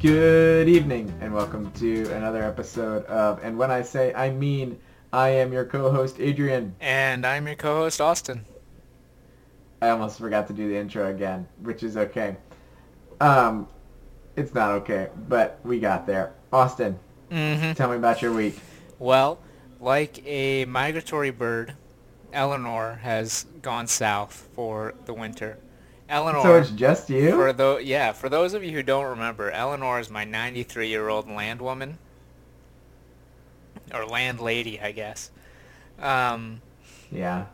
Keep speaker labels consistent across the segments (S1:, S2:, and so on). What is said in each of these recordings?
S1: Good evening, and welcome to another episode of And When I Say I Mean, I am your co-host Adrian.
S2: And I'm your co-host Austin.
S1: I almost forgot to do the intro again, which is okay. Um, it's not okay, but we got there. Austin,
S2: Mm-hmm.
S1: tell me about your week.
S2: Well, like a migratory bird, Eleanor has gone south for the winter. Eleanor,
S1: So it's just you?
S2: for yeah, for those of you who don't remember, Eleanor is my 93-year-old landwoman, or landlady, I guess. Um,
S1: Yeah.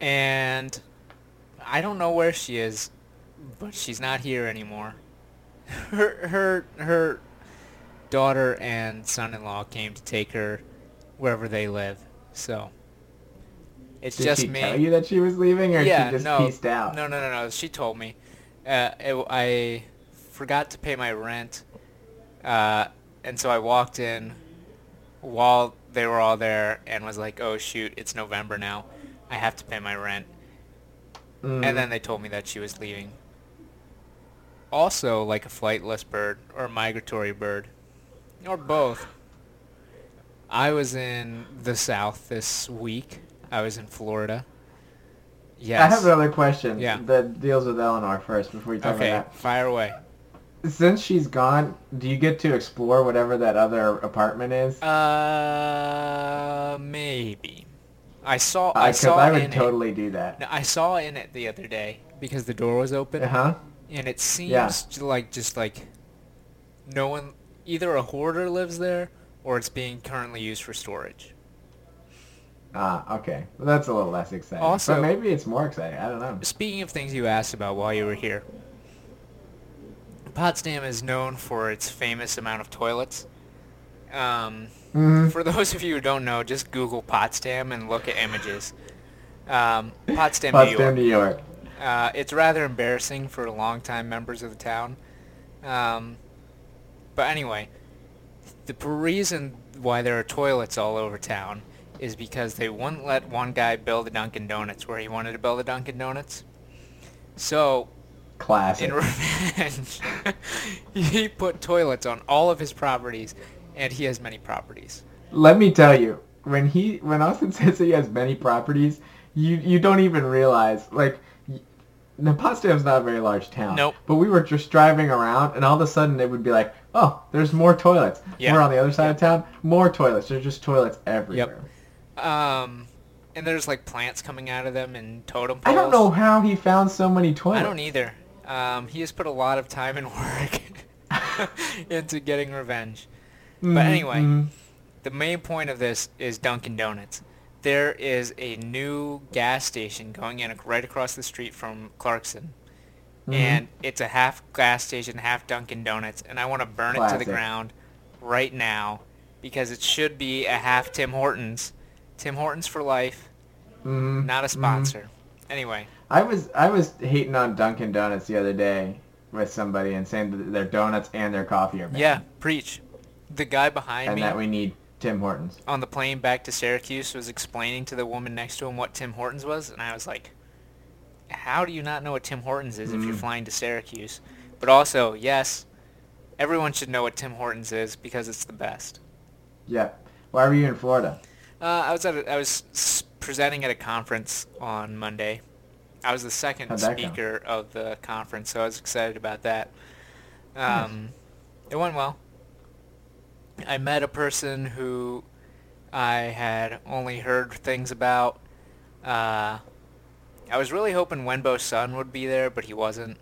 S2: and I don't know where she is, but she's not here anymore. Her her her daughter and son-in-law came to take her wherever they live. So it's
S1: Did
S2: just
S1: she
S2: me.
S1: tell you that she was leaving, or
S2: yeah,
S1: she just
S2: no,
S1: pieced out?
S2: no, no, no, no. She told me. Uh, it, I forgot to pay my rent, uh, and so I walked in while they were all there and was like, "Oh shoot, it's November now. I have to pay my rent."
S1: Mm.
S2: And then they told me that she was leaving. Also, like a flightless bird or a migratory bird, or both. I was in the South this week. I was in Florida. Yes.
S1: I have another question
S2: Yeah.
S1: that deals with Eleanor first before you talk
S2: Okay,
S1: about that.
S2: fire away.
S1: Since she's gone, do you get to explore whatever that other apartment is?
S2: Uh, maybe. I saw. I
S1: Because
S2: saw
S1: I would totally do that.
S2: No, I saw in it the other day because the door was open,
S1: Uh huh.
S2: and it seems
S1: Yeah.
S2: like just like no one, either a hoarder lives there or it's being currently used for storage.
S1: Ah, okay. Well, that's a little less exciting.
S2: Also-
S1: but maybe it's more exciting. I don't know.
S2: Speaking of things you asked about while you were here, Potsdam is known for its famous amount of toilets. Um,
S1: hmm
S2: For those of you who don't know, just Google Potsdam and look at images. Um, Potsdam, New York.
S1: New York.
S2: Uh, it's rather embarrassing for longtime members of the town. Um, but anyway, the reason why there are toilets all over town is because they wouldn't let one guy build a Dunkin' Donuts where he wanted to build a Dunkin' Donuts. So,
S1: Classic.
S2: in revenge, he put toilets on all of his properties, and he has many properties.
S1: Let me tell you, when he when Austin says he has many properties, you you don't even realize like. Now, not a very large town.
S2: Nope.
S1: But we were just driving around, and all of a sudden it would be like, "Oh, there's more toilets."
S2: Yeah.
S1: We're on the other side of town. More toilets. There's just toilets everywhere.
S2: Um, and there's like plants coming out of them and totem poles.
S1: I don't know how he found so many toilets.
S2: I don't either. Um, he has put a lot of time and work into getting revenge.
S1: Mhm,
S2: But anyway,
S1: mhm.
S2: the main point of this is Dunkin' Donuts. There is a new gas station going in right across the street from Clarkson.
S1: Mhm.
S2: And it's a half gas station, half Dunkin' Donuts, and I want to burn it to the ground right now because it should be a half Tim Hortons. Tim Hortons for life,
S1: Mhm,
S2: not a
S1: mhm.
S2: sponsor. Anyway,
S1: I was I was hating on Dunkin' Donuts the other day with somebody and saying that their donuts and their coffee are bad.
S2: yeah, preach. The guy behind
S1: And
S2: me
S1: that we need Tim Hortons.
S2: on the plane back to Syracuse was explaining to the woman next to him what Tim Hortons was, and I was like, "How do you not know what Tim Hortons is if you're
S1: Mm.
S2: flying to Syracuse?" But also, yes, everyone should know what Tim Hortons is because it's the best.
S1: Yeah. Why were you in Florida?
S2: Uh, I was at a, I was presenting at a conference on Monday. I was the second
S1: How'd go?
S2: speaker of the conference, so I was excited about that. Um, It went well. I met a person who I had only heard things about. Uh, I was really hoping Wenbo Sun would be there, but he wasn't.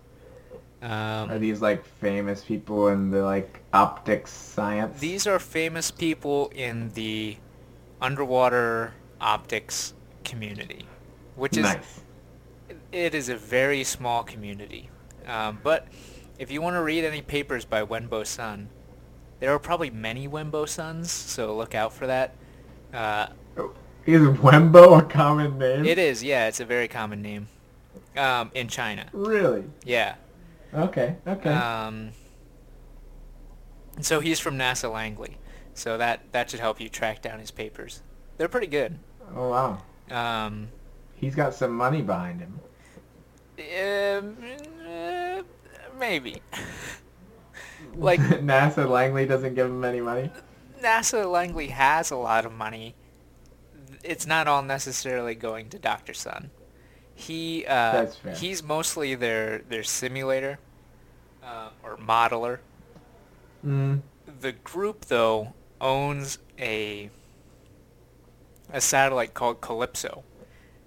S1: Are
S2: Um,
S1: these like famous people in the like optics science?
S2: these are famous people in the underwater optics community, which is
S1: nice.
S2: it is a very small community. Um, but if you want to read any papers by Wenbo Sun, there are probably many Wenbo Suns, so look out for that. Uh,
S1: Is Wenbo a common name?
S2: it is, yeah, it's a very common name um, in China.
S1: Really?
S2: Yeah.
S1: Okay. Okay.
S2: Um, so he's from NASA Langley, so that that should help you track down his papers. They're pretty good.
S1: oh wow.
S2: Um,
S1: He's got some money behind him.
S2: um, uh, maybe. Like
S1: NASA Langley doesn't give him any money.
S2: NASA Langley has a lot of money. It's not all necessarily going to Dr. Sun. He uh,
S1: That's fair.
S2: he's mostly their their simulator uh, or modeler.
S1: Mm.
S2: The group though owns a a satellite called CALIPSO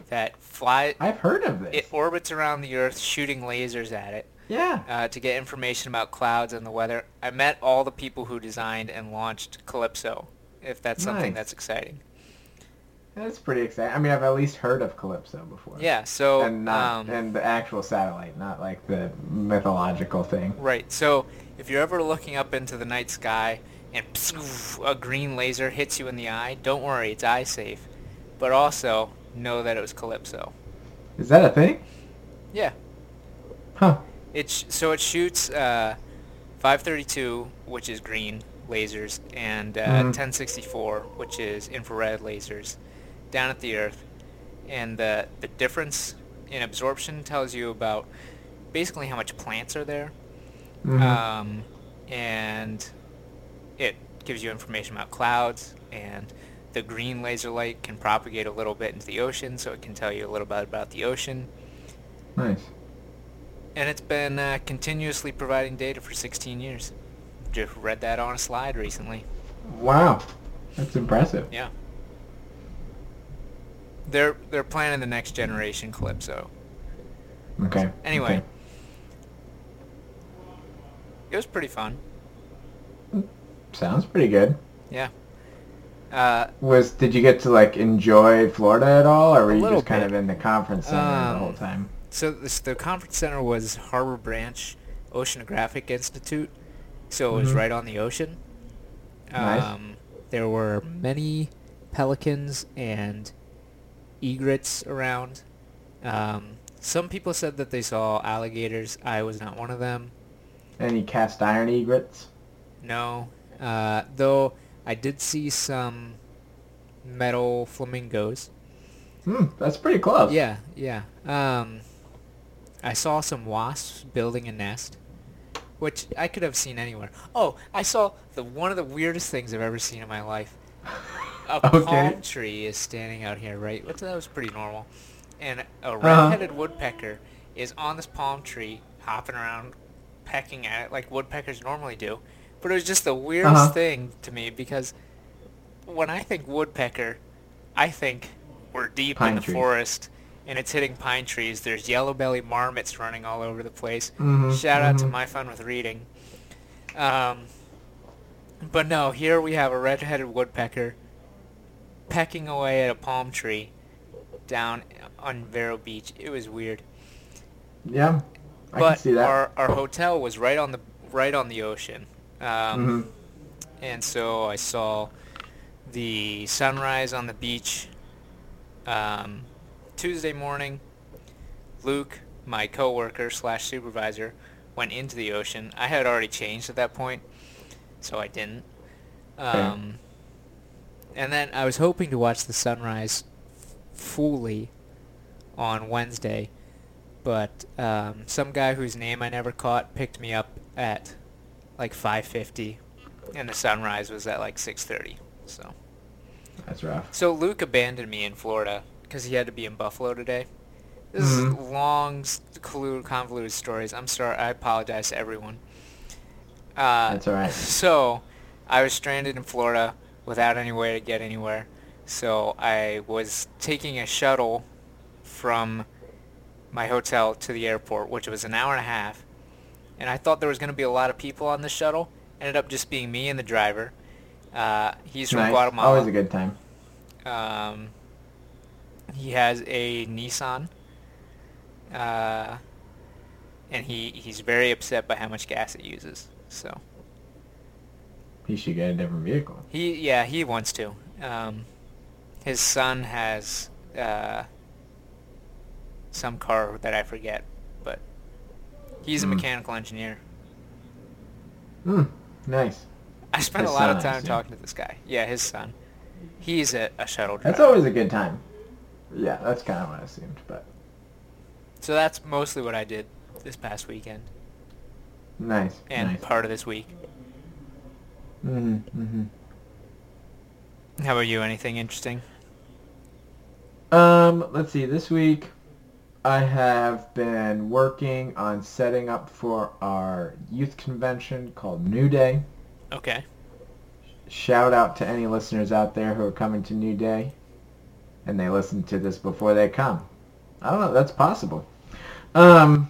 S2: that fly
S1: I've heard of this.
S2: it orbits around the Earth shooting lasers at it
S1: yeah.
S2: uh, to get information about clouds and the weather. I met all the people who designed and launched CALIPSO. If that's something that's exciting.
S1: That's pretty exciting. I mean, I've at least heard of CALIPSO before.
S2: Yeah. So
S1: And not
S2: um,
S1: and the actual satellite, not like the mythological thing.
S2: right. So if you're ever looking up into the night sky and a green laser hits you in the eye, don't worry, it's eye safe. But also know that it was CALIPSO.
S1: Is that a thing?
S2: Yeah.
S1: Huh.
S2: It sh- so it shoots uh, 532, which is green lasers, and uh,
S1: Mhm.
S2: 1064, which is infrared lasers, down at the Earth. And the the difference in absorption tells you about basically how much plants are there,
S1: Mhm.
S2: um, and it gives you information about clouds. And the green laser light can propagate a little bit into the ocean, so it can tell you a little bit about the ocean
S1: nice.
S2: and it's been uh, continuously providing data for 16 years. Just read that on a slide recently.
S1: Wow. That's impressive.
S2: Yeah. They're they're planning the next generation CALIPSO.
S1: Okay.
S2: Anyway.
S1: okay.
S2: It was pretty fun.
S1: Sounds pretty good.
S2: Yeah. Uh,
S1: Was did you get to like enjoy Florida at all, or were you just kind
S2: bit.
S1: of in the conference center the
S2: Um,
S1: whole time?
S2: so this, the conference center was Harbor Branch Oceanographic Institute, so it was
S1: Mhm.
S2: right on the ocean.
S1: Nice.
S2: Um, there were many pelicans and egrets around. Um, some people said that they saw alligators. I was not one of them.
S1: Any cast iron egrets?
S2: No. Uh, though I did see some metal flamingos.
S1: Hmm, that's pretty close.
S2: Yeah, yeah. Um, I saw some wasps building a nest, which I could have seen anywhere. Oh, I saw the one of the weirdest things I've ever seen in my life. A
S1: Okay.
S2: palm tree is standing out here, right? Which that was pretty normal. And a
S1: Uh-huh.
S2: red-headed woodpecker is on this palm tree, hopping around, pecking at it like woodpeckers normally do. But it was just the weirdest
S1: Uh-huh.
S2: thing to me because when I think woodpecker, I think we're deep
S1: Pine
S2: in the
S1: trees.
S2: forest and it's hitting pine trees. There's yellow-bellied marmots running all over the place.
S1: Mhm,
S2: Shout out to
S1: mhm.
S2: my fun with reading. Um, but no, here we have a red-headed woodpecker pecking away at a palm tree down on Vero Beach. It was weird.
S1: Yeah. I
S2: but
S1: can see that.
S2: our our hotel was right on the right on the ocean. Um,
S1: Mhm.
S2: and so I saw the sunrise on the beach um, Tuesday morning. Luke, my coworker slash supervisor, went into the ocean. I had already changed at that point, so I didn't. Um, and then I was hoping to watch the sunrise f- fully on Wednesday, but um, some guy whose name I never caught picked me up at like 5:50, and the sunrise was at like 6:30. So,
S1: That's rough.
S2: so Luke abandoned me in Florida because he had to be in Buffalo today. This is
S1: Mhm.
S2: long, convoluted stories. I'm sorry. I apologize to everyone. Uh,
S1: That's all right.
S2: So, I was stranded in Florida without any way to get anywhere. So I was taking a shuttle from my hotel to the airport, which was an hour and a half. And I thought there was going to be a lot of people on the shuttle. Ended up just being me and the driver. Uh, he's from
S1: nice.
S2: Guatemala.
S1: Always a good time.
S2: Um, he has a Nissan. Uh, and he, he's very upset by how much gas it uses. So
S1: He should get a different vehicle.
S2: he yeah he wants to. Um, his son has uh, some car that I forget, he's a
S1: Hmm.
S2: mechanical engineer.
S1: Hmm. Nice.
S2: I spent
S1: His
S2: a lot of time talking to this guy. Yeah, his son. He's a, a shuttle driver.
S1: That's always a good time. Yeah, that's kind of what I assumed, but
S2: So that's mostly what I did this past weekend.
S1: Nice.
S2: and
S1: nice.
S2: part of this week.
S1: hmm hmm
S2: How about you? Anything interesting?
S1: Um, let's see. This week, I have been working on setting up for our youth convention called New Day.
S2: Okay.
S1: Shout out to any listeners out there who are coming to New Day, and they listen to this before they come. I don't know. That's possible. Um,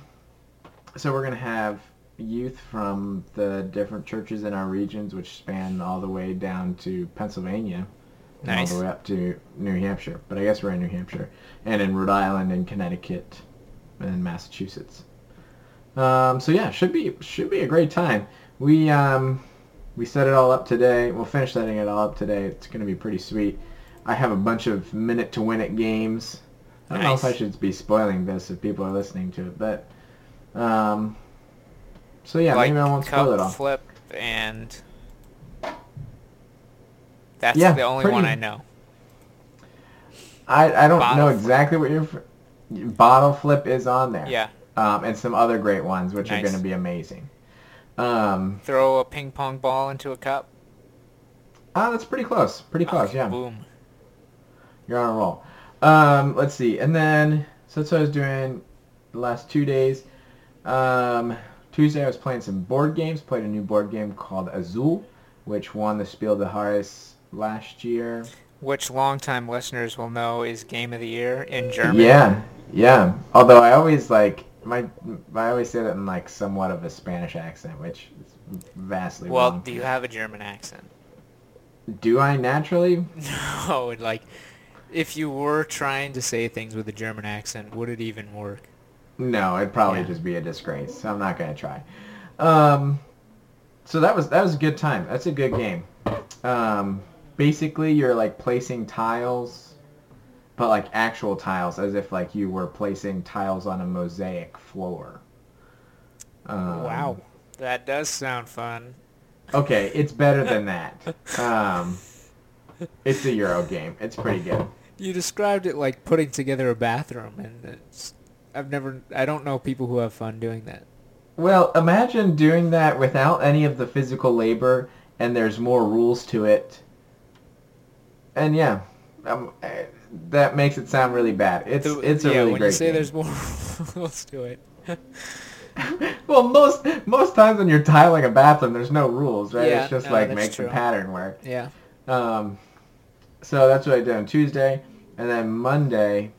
S1: so we're gonna have youth from the different churches in our regions, which span all the way down to Pennsylvania. And
S2: Nice.
S1: all the way up to New Hampshire. But I guess we're in New Hampshire and in Rhode Island and Connecticut and Massachusetts. Um, so yeah, should be should be a great time. We um, we set it all up today. We'll finish setting it all up today. It's gonna be pretty sweet. I have a bunch of minute to win it games. I don't know if I should be spoiling this if people are listening to it, but um, so yeah,
S2: like
S1: maybe I won't spoil it all.
S2: flip and that's
S1: Yeah,
S2: the only
S1: pretty-
S2: one I know.
S1: I, I don't
S2: Bottle
S1: know
S2: flip.
S1: exactly what your bottle flip is on there.
S2: Yeah.
S1: um, and some other great ones, which are going to be amazing. Um,
S2: Throw a ping pong ball into a cup.
S1: ah, that's pretty close. Pretty close,
S2: Okay,
S1: yeah.
S2: Boom.
S1: You're on a roll. Um, let's see. And then, so that's what I was doing the last two days. Um, Tuesday I was playing some board games. Played a new board game called Azul, which won the Spiel des Jahres last year.
S2: Which longtime listeners will know is game of the year in German.
S1: Yeah, yeah. Although I always like my, I always say that in like somewhat of a Spanish accent, which is vastly
S2: Well,
S1: wrong.
S2: do you have a German accent?
S1: Do I naturally?
S2: No, like if you were trying to say things with a German accent, would it even work?
S1: No, it'd probably
S2: Yeah.
S1: just be a disgrace. I'm not gonna try. Um, so that was that was a good time. That's a good game. Um, basically, you're like placing tiles, but like actual tiles, as if like you were placing tiles on a mosaic floor. Um,
S2: wow. That does sound fun.
S1: Okay, it's better than that. Um, it's a Euro game. It's pretty good.
S2: You described it like putting together a bathroom and it's I've never I don't know people who have fun doing that.
S1: Well, imagine doing that without any of the physical labor, and there's more rules to it. And yeah, um, eh, that makes it sound really bad. It's
S2: The-
S1: it's a
S2: yeah,
S1: really
S2: when
S1: great
S2: you say
S1: game.
S2: there's more rules to it.
S1: well, most most times when you're tiling a bathroom, there's no rules, right?
S2: Yeah,
S1: it's just
S2: no,
S1: like make
S2: true.
S1: the pattern work.
S2: yeah.
S1: Um, so that's what I did on Tuesday, and then Monday.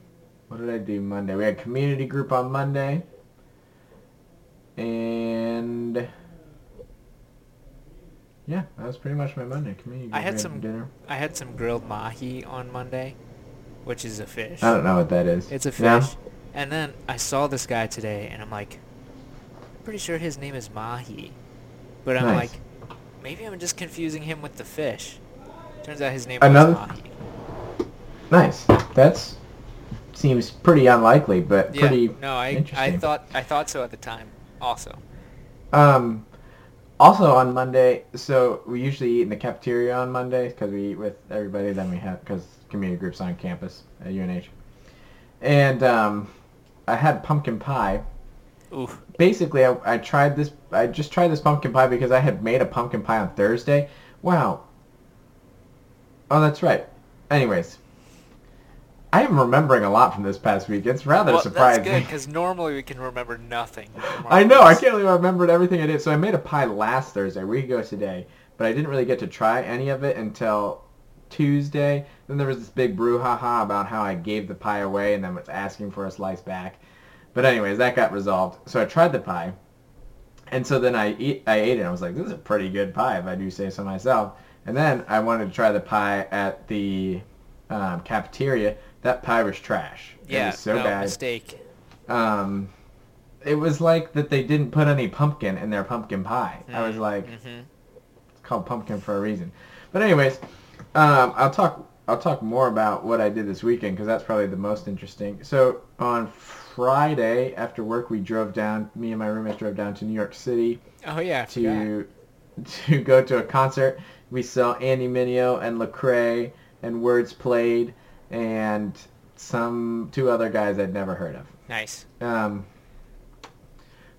S1: What did I do Monday? We had community group on Monday, and yeah, that was pretty much my Monday. Community.
S2: I had some-
S1: dinner.
S2: I had some grilled mahi on Monday, which is a fish.
S1: I don't know what that is.
S2: It's a
S1: Yeah?
S2: fish. And then I saw this guy today, and I'm like, I'm pretty sure his name is Mahi. But I'm
S1: Nice.
S2: like, maybe I'm just confusing him with the fish. Turns out his name
S1: Another-
S2: was Mahi.
S1: Nice. That's seems pretty unlikely, but
S2: Yeah,
S1: pretty
S2: no, I, I thought I thought so at the time. Also,
S1: Um, also on Monday, so we usually eat in the cafeteria on Monday because we eat with everybody. Then we have because community groups on campus at UNH, and um, I had pumpkin pie.
S2: ooh,
S1: Basically, I, I tried this. I just tried this pumpkin pie because I had made a pumpkin pie on Thursday. Wow. Oh, that's right. Anyways, I am remembering a lot from this past week. It's rather
S2: well,
S1: surprising.
S2: that's good because normally we can remember nothing.
S1: I know. I can't believe I remembered everything I did. So I made a pie last Thursday. We go today, but I didn't really get to try any of it until Tuesday. Then there was this big brouhaha about how I gave the pie away and then was asking for a slice back. But anyways, that got resolved. So I tried the pie, and so then I eat, I ate it. I was like, this is a pretty good pie if I do say so myself. And then I wanted to try the pie at the um, cafeteria. That pie was trash.
S2: Yeah,
S1: it was so
S2: no
S1: bad
S2: mistake.
S1: um, it was like that they didn't put any pumpkin in their pumpkin pie. I was like,
S2: hmm
S1: it's called pumpkin for a reason. But anyways, um, I'll talk. I'll talk more about what I did this weekend because that's probably the most interesting. So on Friday after work, we drove down. Me and my roommate drove down to New York City
S2: Oh yeah,
S1: to to go to a concert. We saw Andy Mineo and Lecrae and Wordsplayed and some two other guys I'd never heard of.
S2: nice.
S1: Um,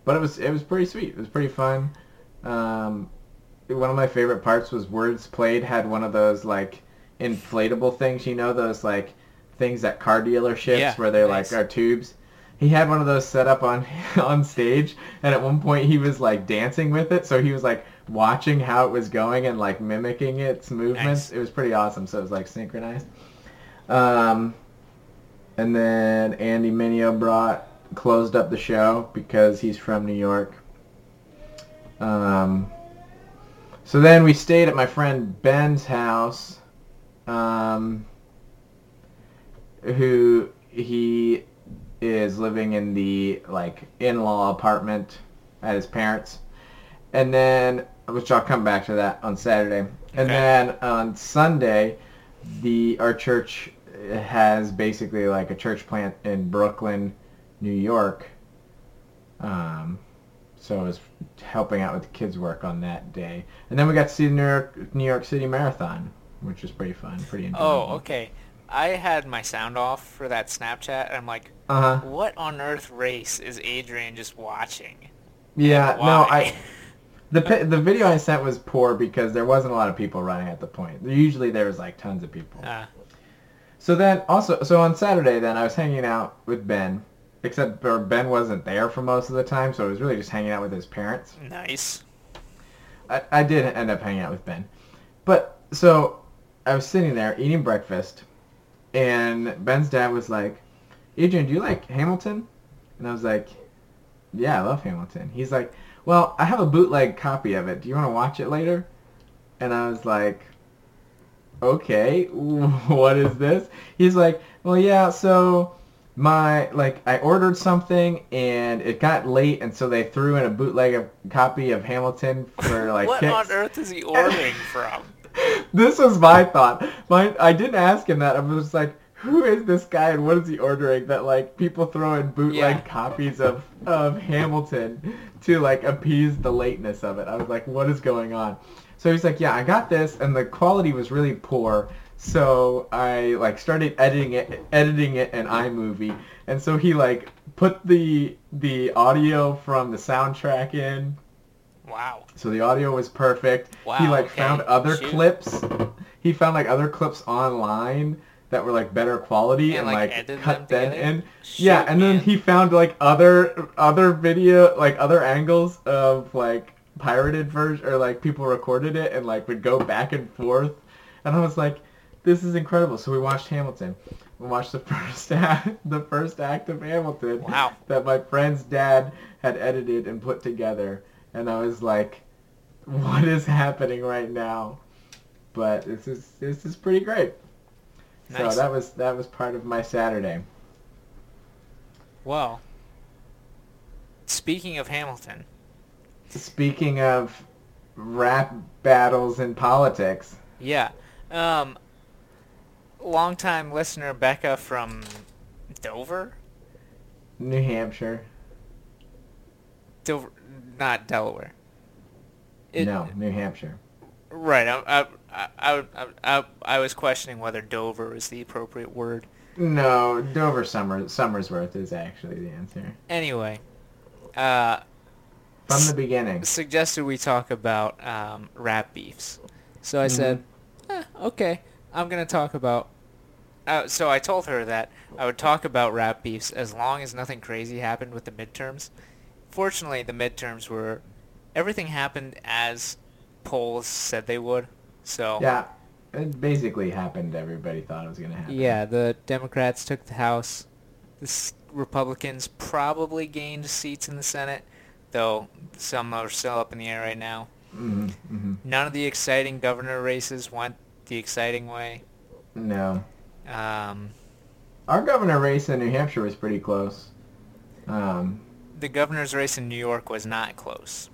S1: but it was it was pretty sweet. It was pretty fun. Um, one of my favorite parts was Wordsplayed had one of those like inflatable things. You know those like things at car dealerships
S2: Yeah,
S1: where they're
S2: nice.
S1: like are tubes. He had one of those set up on on stage, and at one point he was like dancing with it. So he was like watching how it was going and like mimicking its movements.
S2: Nice.
S1: It was pretty awesome. So it was like synchronized. Um, and then Andy Mineo brought closed up the show because he's from New York. Um, so then we stayed at my friend Ben's house, um, who he is living in the like in-law apartment at his parents, and then which I'll come back to that on Saturday, and
S2: Okay.
S1: then on Sunday, the our church has basically like a church plant in Brooklyn, New York. Um, so I was helping out with the kids' work on that day, and then we got to see the New York New York City Marathon, which was pretty fun, pretty enjoyable.
S2: Oh, okay. I had my sound off for that Snapchat, and I'm like,
S1: Uh huh.
S2: what on earth race is Adrian just watching?
S1: Yeah. No. I. The the video I sent was poor because there wasn't a lot of people running at the point. Usually there was like tons of people.
S2: Uh,
S1: So then also so on Saturday then I was hanging out with Ben, except for Ben wasn't there for most of the time, so I was really just hanging out with his parents.
S2: nice.
S1: I, I did end up hanging out with Ben. But so I was sitting there eating breakfast and Ben's dad was like, Adrian, do you like Hamilton? And I was like, Yeah, I love Hamilton. He's like, Well, I have a bootleg copy of it. Do you want to watch it later? And I was like, Okay, what is this? He's like, Well, yeah, so my like I ordered something and it got late and so they threw in a bootleg of, copy of Hamilton for like
S2: what
S1: kicks.
S2: on earth is he ordering from?
S1: this was my thought. My I didn't ask him that. I was just like, who is this guy and what is he ordering that like people throw in bootleg
S2: Yeah.
S1: copies of of Hamilton to like appease the lateness of it. I was like, what is going on? So he's like, yeah, I got this and the quality was really poor. So I like started editing it editing it in iMovie. And so he like put the the audio from the soundtrack in
S2: Wow.
S1: so the audio was perfect.
S2: Wow.
S1: he like
S2: okay.
S1: found other
S2: Shoot.
S1: clips. He found like other clips online that were like better quality
S2: And,
S1: and,
S2: like,
S1: like, cut
S2: them
S1: them in.
S2: Shoot,
S1: yeah, and then he found like other other video like other angles of like pirated version or like people recorded it and like would go back and forth. And I was like, this is incredible. So we watched Hamilton. We watched the first act, the first act of Hamilton
S2: Wow.
S1: that my friend's dad had edited and put together, and I was like, "What is happening right now?" But this is this is pretty great.
S2: Nice.
S1: So that was that was part of my Saturday.
S2: Well, speaking of Hamilton,
S1: Speaking of rap battles in politics,
S2: yeah, um, longtime listener Becca from Dover,
S1: New Hampshire.
S2: Dover, not Delaware. It-
S1: no, New Hampshire.
S2: Right. I, I, I, I, I, was questioning whether Dover was the appropriate word.
S1: No, Dover Summer Somersworth is actually the answer
S2: Anyway, uh,
S1: from the beginning.
S2: suggested we talk about um, rap beefs. So I said, eh, okay, I'm going to talk about... Uh, so I told her that I would talk about rap beefs as long as nothing crazy happened with the midterms. Fortunately, the midterms were... Everything happened as polls said they would. So
S1: Yeah, it basically happened. Everybody thought it was gonna happen.
S2: Yeah, the Democrats took the House. The Republicans probably gained seats in the Senate, though some are still up in the air right now.
S1: hmm hmm
S2: None of the exciting governor races went the exciting way.
S1: No.
S2: Um,
S1: Our governor race in New Hampshire was pretty close. Um,
S2: the governor's race in New York was not close.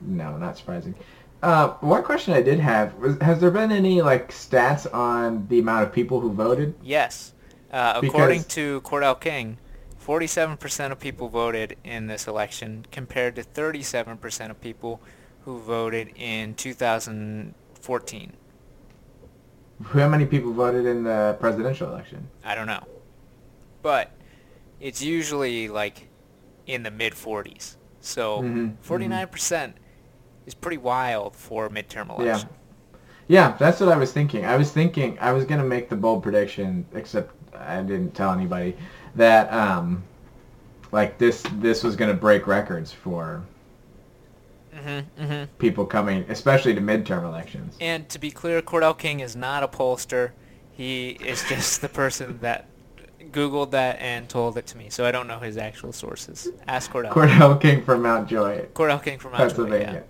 S1: no, not surprising. Uh, one question I did have was: Has there been any like stats on the amount of people who voted?
S2: Yes. Uh, according
S1: Because-
S2: to Cordell King, 47% of people voted in this election compared to 37% of people who voted in 2014.
S1: How many people voted in the presidential election?
S2: I don't know. But it's usually like in the mid 40s. So
S1: Mhm,
S2: 49% is pretty wild for a midterm
S1: Yeah.
S2: election.
S1: Yeah, that's what I was thinking. I was thinking I was gonna make the bold prediction, except I didn't tell anybody that um, like this this was gonna break records for
S2: Mm-hmm, mm-hmm.
S1: people coming, especially to midterm elections.
S2: And to be clear, Cordell King is not a pollster. He is just the person that Googled that and told it to me. So I don't know his actual sources. Ask Cordell.
S1: Cordell King from Mount Joy,
S2: Cordell King from Mount Joy.
S1: Pennsylvania.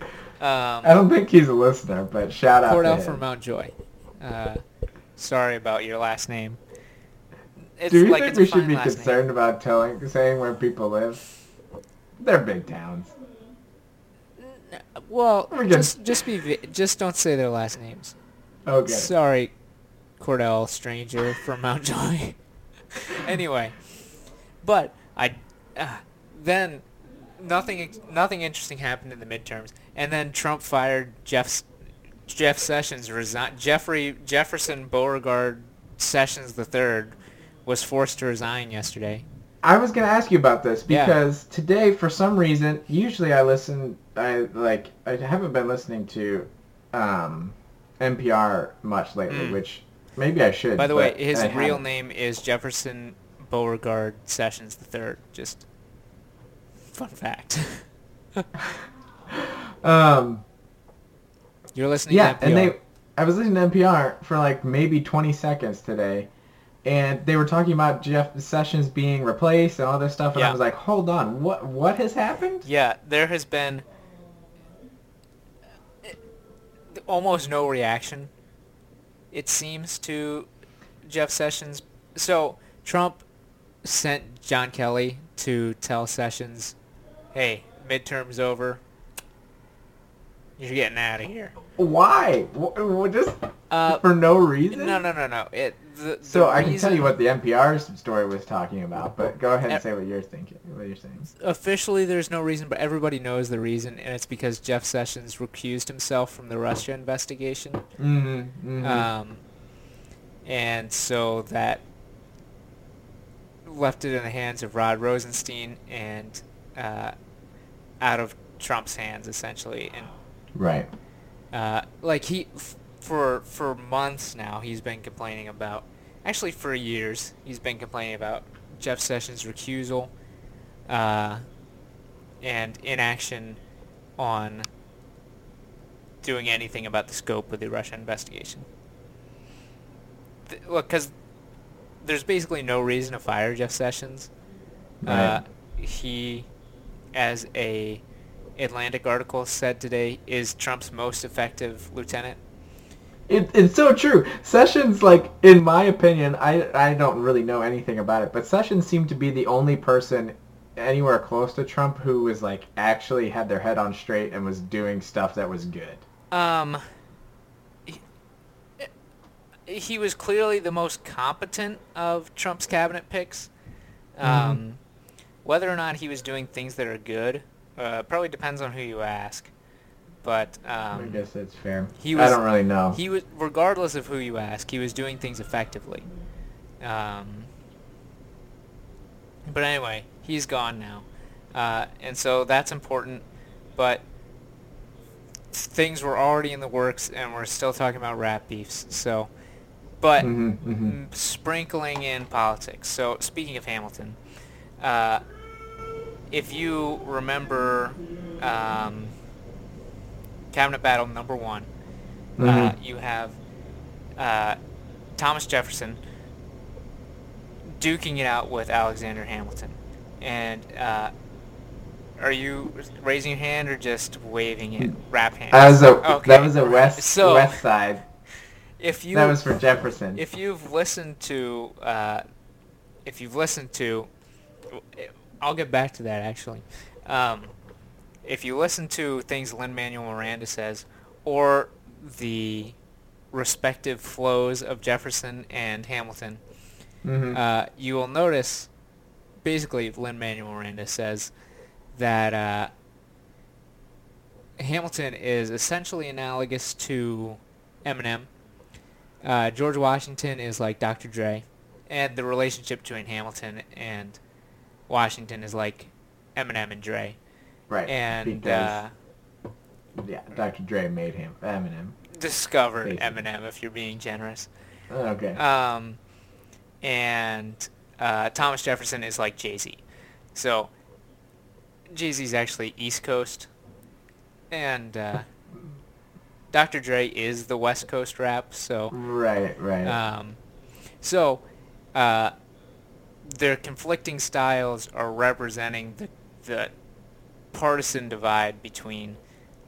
S2: Yeah.
S1: I
S2: Um,
S1: don't think he's a listener, but shout out
S2: Cordell
S1: to
S2: from. Mount Joy. Uh, sorry about your last name. It's
S1: Do you
S2: like
S1: think we should be
S2: last name.
S1: concerned about telling saying where people live? They're big towns.
S2: Well,
S1: We're
S2: just just be just don't say their last names.
S1: Okay.
S2: Sorry, Cordell, stranger from Mount Joy. anyway, but I uh, then nothing nothing interesting happened in the midterms, and then Trump fired Jeff Jeff Sessions resign Jeffrey Jefferson Beauregard Sessions the third was forced to resign yesterday.
S1: I was gonna ask you about this
S2: Yeah.
S1: because today, for some reason, usually I listen. I like. I haven't been listening to um, NPR much lately,
S2: Mm.
S1: which maybe I should.
S2: By the way, his
S1: I
S2: real
S1: haven't.
S2: name is Jefferson Beauregard Sessions the third. Just fun fact.
S1: Um,
S2: You're listening
S1: yeah,
S2: to NPR.
S1: and they. I was listening to NPR for like maybe 20 seconds today, and they were talking about Jeff Sessions being replaced and all this stuff, and
S2: Yeah.
S1: I was like, hold on, what what has happened?
S2: Yeah, there has been almost no reaction. It seems to Jeff Sessions. So Trump sent John Kelly to tell Sessions, "Hey, midterms over. You're getting out of here."
S1: Why? Wh- wh- Just
S2: Uh,
S1: for no reason?
S2: no, no, no, no. It. The,
S1: So I can tell you what the NPR story was talking about, but go ahead and say what you're thinking. What you're saying.
S2: officially there's no reason, but everybody knows the reason, and it's because Jeff Sessions recused himself from the Russia investigation.
S1: Mm-hmm. mm-hmm.
S2: Um, and so that left it in the hands of Rod Rosenstein and uh, out of Trump's hands, essentially. And
S1: right.
S2: uh, like he, for for months now, he's been complaining about. Actually, for years, he's been complaining about Jeff Sessions' recusal uh, and inaction on doing anything about the scope of the Russia investigation. Th- look, because there's basically no reason to fire Jeff Sessions. Uh,
S1: Right.
S2: he, as a Atlantic article said today, is Trump's most effective lieutenant.
S1: It, it's so true. Sessions, like in my opinion, I I don't really know anything about it, but Sessions seemed to be the only person anywhere close to Trump who was like actually had their head on straight and was doing stuff that was good.
S2: Um, he, he was clearly the most competent of Trump's cabinet picks. Um, Whether or not he was doing things that are good uh, probably depends on who you ask. But
S1: I
S2: um,
S1: guess that's fair.
S2: he
S1: I don't really know.
S2: he was, regardless of who you ask, he was doing things effectively. Um, but anyway, he's gone now, uh, and so that's important. But things were already in the works, and we're still talking about rap beefs. So, but
S1: Mhm, mhm.
S2: mm, sprinkling in politics. So speaking of Hamilton, uh, if you remember um, cabinet battle number one, uh,
S1: Mhm.
S2: you have uh, Thomas Jefferson duking it out with Alexander Hamilton. And uh, are you raising your hand or just waving it? Rap hand.
S1: That was a
S2: Okay.
S1: that was a west
S2: So
S1: west side.
S2: if you
S1: that was for Jefferson.
S2: if you've listened to uh, if you've listened to I'll get back to that actually. Um, if you listen to things Lin Manuel Miranda says, or the respective flows of Jefferson and Hamilton,
S1: Mhm.
S2: uh, you will notice basically Lin Manuel Miranda says that uh, Hamilton is essentially analogous to Eminem. Uh, George Washington is like Dr. Dre, and the relationship between Hamilton and Washington is like Eminem and Dre,
S1: Right.
S2: and
S1: because
S2: uh,
S1: yeah, Dr. Dre made him Eminem.
S2: discovered
S1: Basically.
S2: Eminem, if you're being generous.
S1: Okay.
S2: Um, and uh, Thomas Jefferson is like Jay Z. So Jay Z's actually East Coast, and uh, Dr. Dre is the West Coast rap. So
S1: right. Right.
S2: um, so uh, their conflicting styles are representing the the partisan divide between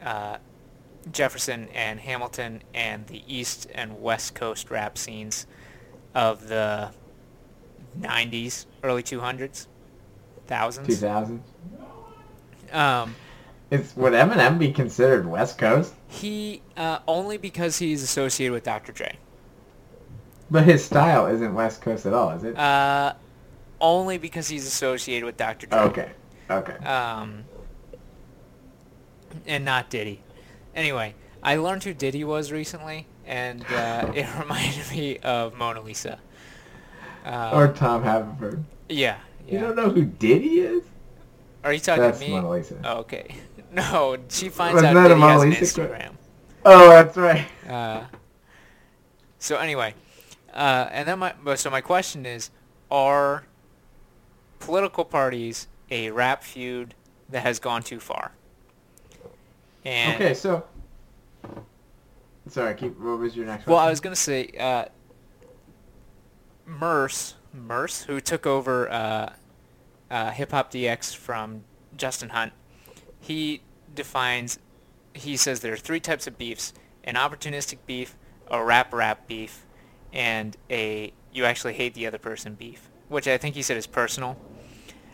S2: uh, Jefferson and Hamilton and the East and West Coast rap scenes of the 90s, early 200s, thousands.
S1: 2000.
S2: Um,
S1: Is would Eminem be considered West Coast?
S2: he uh, only because he's associated with Dr. Dre.
S1: But his style isn't West Coast at all, is it?
S2: Uh, only because he's associated with Dr. Dre.
S1: okay. Okay.
S2: Um, and not Diddy. Anyway, I learned who Diddy was recently, and uh, it reminded me of Mona Lisa. Um,
S1: or Tom Haverford.
S2: yeah, yeah.
S1: You don't know who Diddy is?
S2: Are you talking
S1: That's
S2: to me?
S1: Mona Lisa.
S2: Oh, okay. No, she finds
S1: Wasn't
S2: out
S1: that a
S2: Diddy
S1: Mona
S2: has
S1: Lisa que-
S2: Instagram.
S1: Oh, that's right.
S2: Uh, so anyway, uh, and then my so my question is, are political parties a rap feud that has gone too far? And
S1: Okay, so. Sorry, keep. What was your next one?
S2: well, I was gonna say, uh, Merce, Merce, who took over uh, uh, Hip Hop DX from Justin Hunt, he defines, he says there are three types of beefs: an opportunistic beef, a rap rap beef, and a you actually hate the other person beef, which I think he said is personal.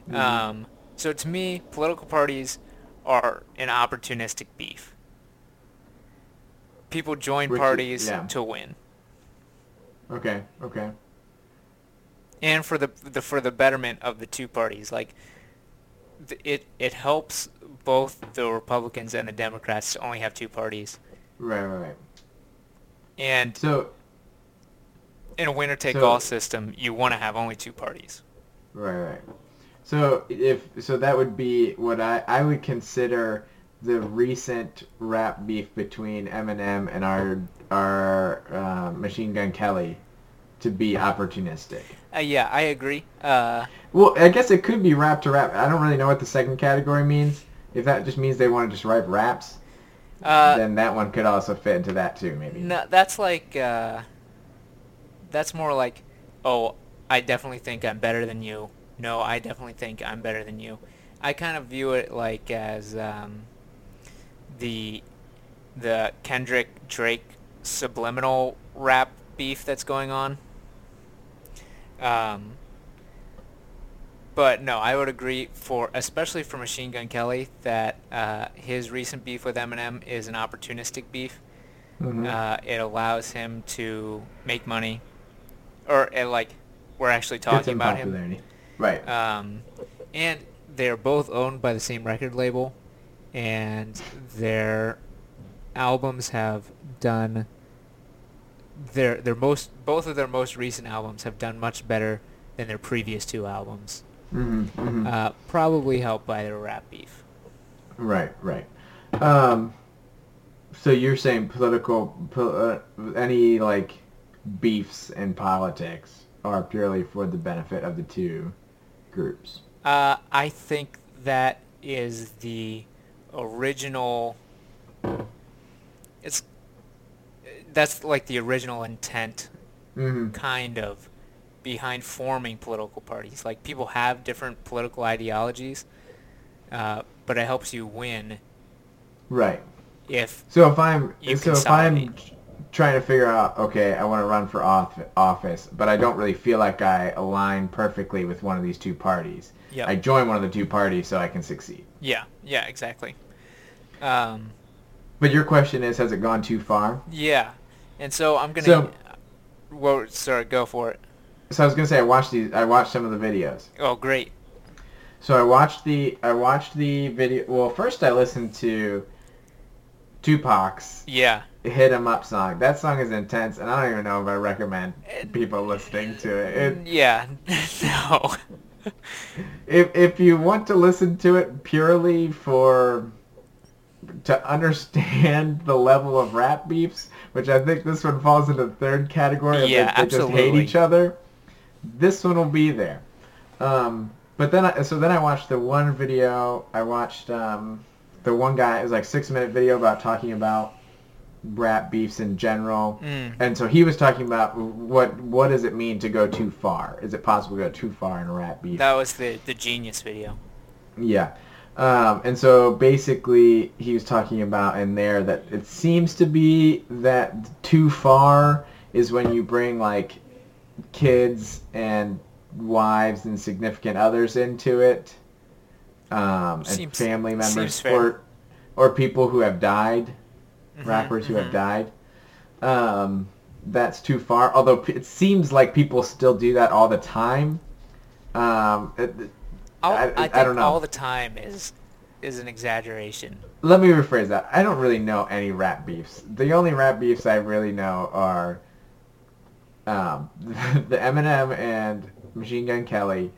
S1: Mhm.
S2: Um, so to me, political parties are an opportunistic beef. People join
S1: Which
S2: parties
S1: yeah.
S2: to win,
S1: Okay, okay.
S2: and for the, the for the betterment of the two parties. Like, it it helps both the Republicans and the Democrats to only have two parties.
S1: Right, right, right.
S2: And
S1: So,
S2: in a winner take
S1: So-
S2: all system, you want to have only two parties.
S1: right, right. So if so, that would be what I I would consider the recent rap beef between Eminem and our our uh, Machine Gun Kelly to be opportunistic.
S2: Uh, yeah, I agree. Uh,
S1: Well, I guess it could be rap to rap. I don't really know what the second category means. If that just means they want to just write raps,
S2: uh,
S1: then that one could also fit into that too, maybe.
S2: No, that's like uh, that's more like, oh, I definitely think I'm better than you. No, I definitely think I'm better than you. I kind of view it like as um, the the Kendrick Drake subliminal rap beef that's going on. Um, but no, I would agree for especially for Machine Gun Kelly that uh, his recent beef with Eminem is an opportunistic beef.
S1: Mhm.
S2: Uh, it allows him to make money, or like we're actually talking about him.
S1: Right.
S2: Um, and they're both owned by the same record label, and their albums have done their their most both of their most recent albums have done much better than their previous two albums.
S1: hmm hmm
S2: Uh, probably helped by their rap beef.
S1: Right, right. Um, so you're saying political, po- uh, any like beefs in politics are purely for the benefit of the two groups.
S2: Uh, I think that is the original. It's that's like the original intent,
S1: hmm
S2: kind of, behind forming political parties. Like people have different political ideologies, uh, but it helps you win
S1: Right.
S2: if
S1: So if I'm so if I'm. Trying to figure out, okay, I want to run for off- office, but I don't really feel like I align perfectly with one of these two parties.
S2: yeah
S1: I join one of the two parties so I can succeed.
S2: yeah yeah exactly. Um,
S1: But your question is, has it gone too far?
S2: yeah, and so I'm gonna.
S1: So-
S2: well, sorry, go for it.
S1: So I was gonna say I watched these. I watched some of the videos.
S2: Oh, great.
S1: So I watched the I watched the video. Well, first I listened to Tupac's
S2: Yeah.
S1: "Hit 'Em Up" song. That song is intense, and I don't even know if I recommend people listening to it. it
S2: yeah. no.
S1: if if you want to listen to it purely for to understand the level of rap beefs, which I think this one falls into the third category of
S2: Yeah,
S1: they, they just hate each other, this one will be there. Um, but then I, so then I watched the one video. I watched um, the one guy. It was like six minute video about talking about rap beefs in general.
S2: Mm.
S1: And so he was talking about what what does it mean to go too far? Is it possible to go too far in a rap beef?
S2: That was the the genius video.
S1: Yeah. Um, and so basically he was talking about in there that it seems to be that too far is when you bring like kids and wives and significant others into it. Um, and
S2: Seems-
S1: family members or or people who have died,
S2: Mhm,
S1: rappers who have
S2: mhm.
S1: died. Um, that's too far. Although p- it seems like people still do that all the time. Um, it,
S2: All,
S1: I-
S2: I,
S1: I
S2: think
S1: don't know.
S2: all the time is is an exaggeration.
S1: let me rephrase that. I don't really know any rap beefs. The only rap beefs I really know are um, the Eminem and Machine Gun Kelly,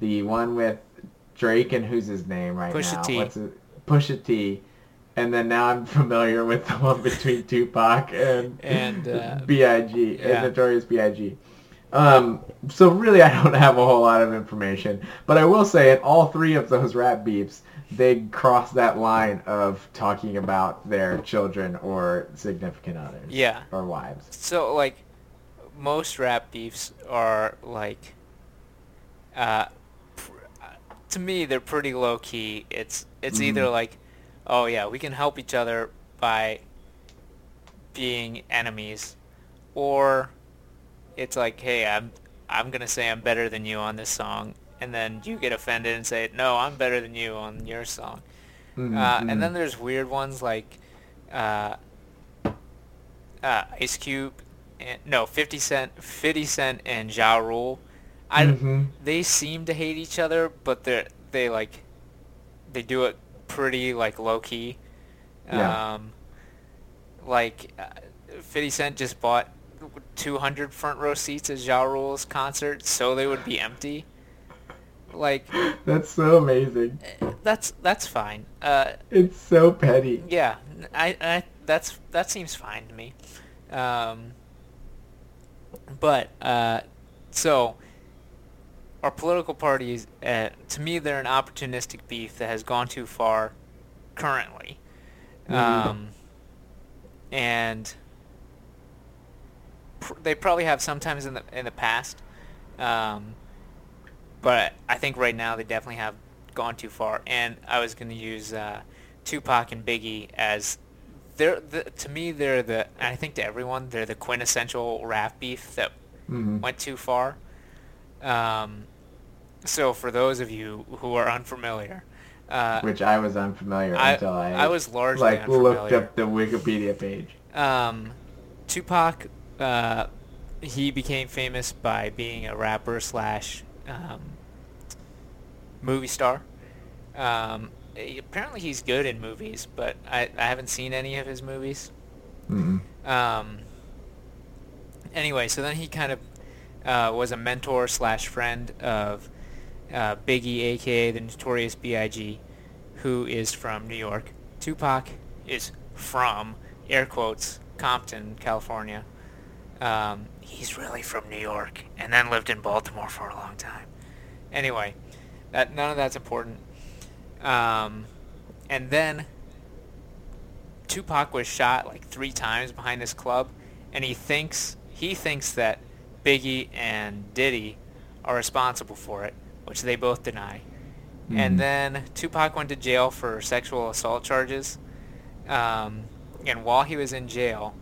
S1: the one with Drake and who's his name right
S2: Pusha
S1: now?
S2: T.
S1: What's it? Pusha T. And then now I'm familiar with the one between Tupac and
S2: And, uh,
S1: B.I.G.
S2: yeah.
S1: and Notorious B.I.G. Um, so really, I don't have a whole lot of information, but I will say in all three of those rap beefs, they cross that line of talking about their children or significant others,
S2: Yeah.
S1: or wives.
S2: So like most rap beefs are like uh pr- uh, to me they're pretty low key. It's it's either
S1: Mhm.
S2: like oh yeah, we can help each other by being enemies or it's like hey, I'm I'm going to say I'm better than you on this song and then you get offended and say no, I'm better than you on your song.
S1: Mhm,
S2: Uh, and then there's weird ones like uh, uh, Ice Cube, and, no, 50 Cent, 50 Cent and Ja Rule. I,
S1: Mhm.
S2: They seem to hate each other, but they're they like they do it pretty like low key.
S1: Yeah.
S2: Um, like uh, 50 Cent just bought 200 front row seats at Ja Rule's concert, so they would be empty. Like
S1: That's so amazing.
S2: that's that's fine. Uh,
S1: It's so petty.
S2: yeah, I, I that's that seems fine to me. Um, but uh, so our political parties, uh, to me, they're an opportunistic beef that has gone too far currently,
S1: Mhm.
S2: um, and pr- they probably have sometimes in the in the past. Um, but I think right now they definitely have gone too far. And I was going to use uh, Tupac and Biggie as they're the, to me they're the and I think to everyone they're the quintessential rap beef that
S1: Mhm.
S2: went too far. Um, so for those of you who are unfamiliar, uh,
S1: Which I was unfamiliar
S2: I-
S1: until I,
S2: I was largely
S1: like looked up the Wikipedia page.
S2: um, Tupac, uh, he became famous by being a rapper slash um, movie star. Um, apparently he's good in movies, but I, I haven't seen any of his movies.
S1: Mm-mm.
S2: Um, anyway, so then he kind of uh, was a mentor slash friend of uh, Biggie, aka the Notorious B.I.G., who is from New York. Tupac is from air quotes Compton, California. Um, he's really from New York, and then lived in Baltimore for a long time. Anyway, that none of that's important. Um, and then Tupac was shot like three times behind this club, and he thinks he thinks that Biggie and Diddy are responsible for it, which they both deny.
S1: Mhm.
S2: And then Tupac went to jail for sexual assault charges. Um, and while he was in jail,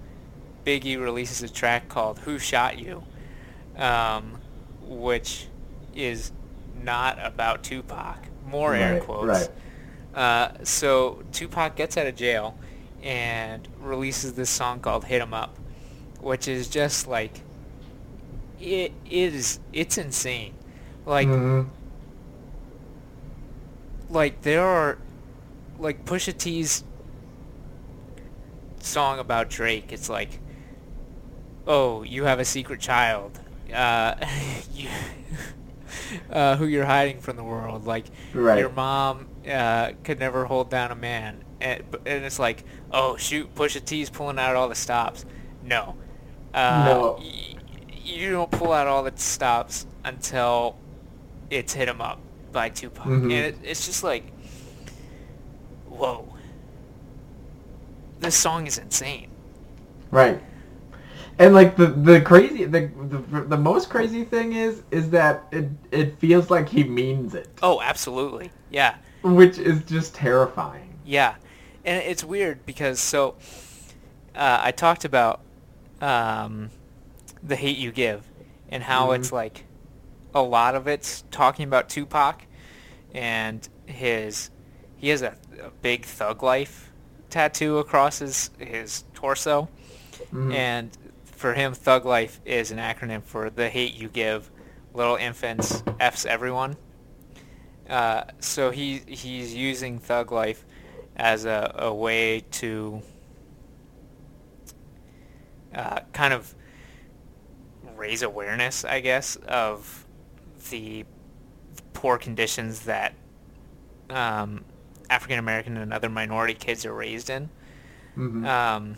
S2: Biggie releases a track called "Who Shot You," um, which is not about Tupac. More air quotes.
S1: right.
S2: Uh, so Tupac gets out of jail and releases this song called "Hit 'Em Up," which is just like it is. It's insane. Like
S1: Mhm.
S2: like there are like Pusha T's song about Drake. It's like, oh, you have a secret child. Uh, you uh, who you're hiding from the world. Like
S1: Right.
S2: your mom uh, could never hold down a man, and, and it's like, oh shoot, Pusha T's pulling out all the stops. No, uh,
S1: No.
S2: y- you don't pull out all the stops until it's "Hit 'Em Up" by Tupac,
S1: Mhm.
S2: and it, it's just like, whoa, this song is insane.
S1: Right. And like the the crazy the, the the most crazy thing is is that it it feels like he means it,
S2: Oh, absolutely, yeah.
S1: which is just terrifying.
S2: Yeah, and it's weird because so uh, I talked about um, the hate you give and how
S1: Mhm.
S2: it's like a lot of it's talking about Tupac and his he has a, a big thug life tattoo across his his torso
S1: Mhm.
S2: and for him thug life is an acronym for the hate you give little infants f's everyone uh, so he he's using thug life as a, a way to uh, kind of raise awareness i guess of the poor conditions that um, african american and other minority kids are raised in
S1: Mhm.
S2: um,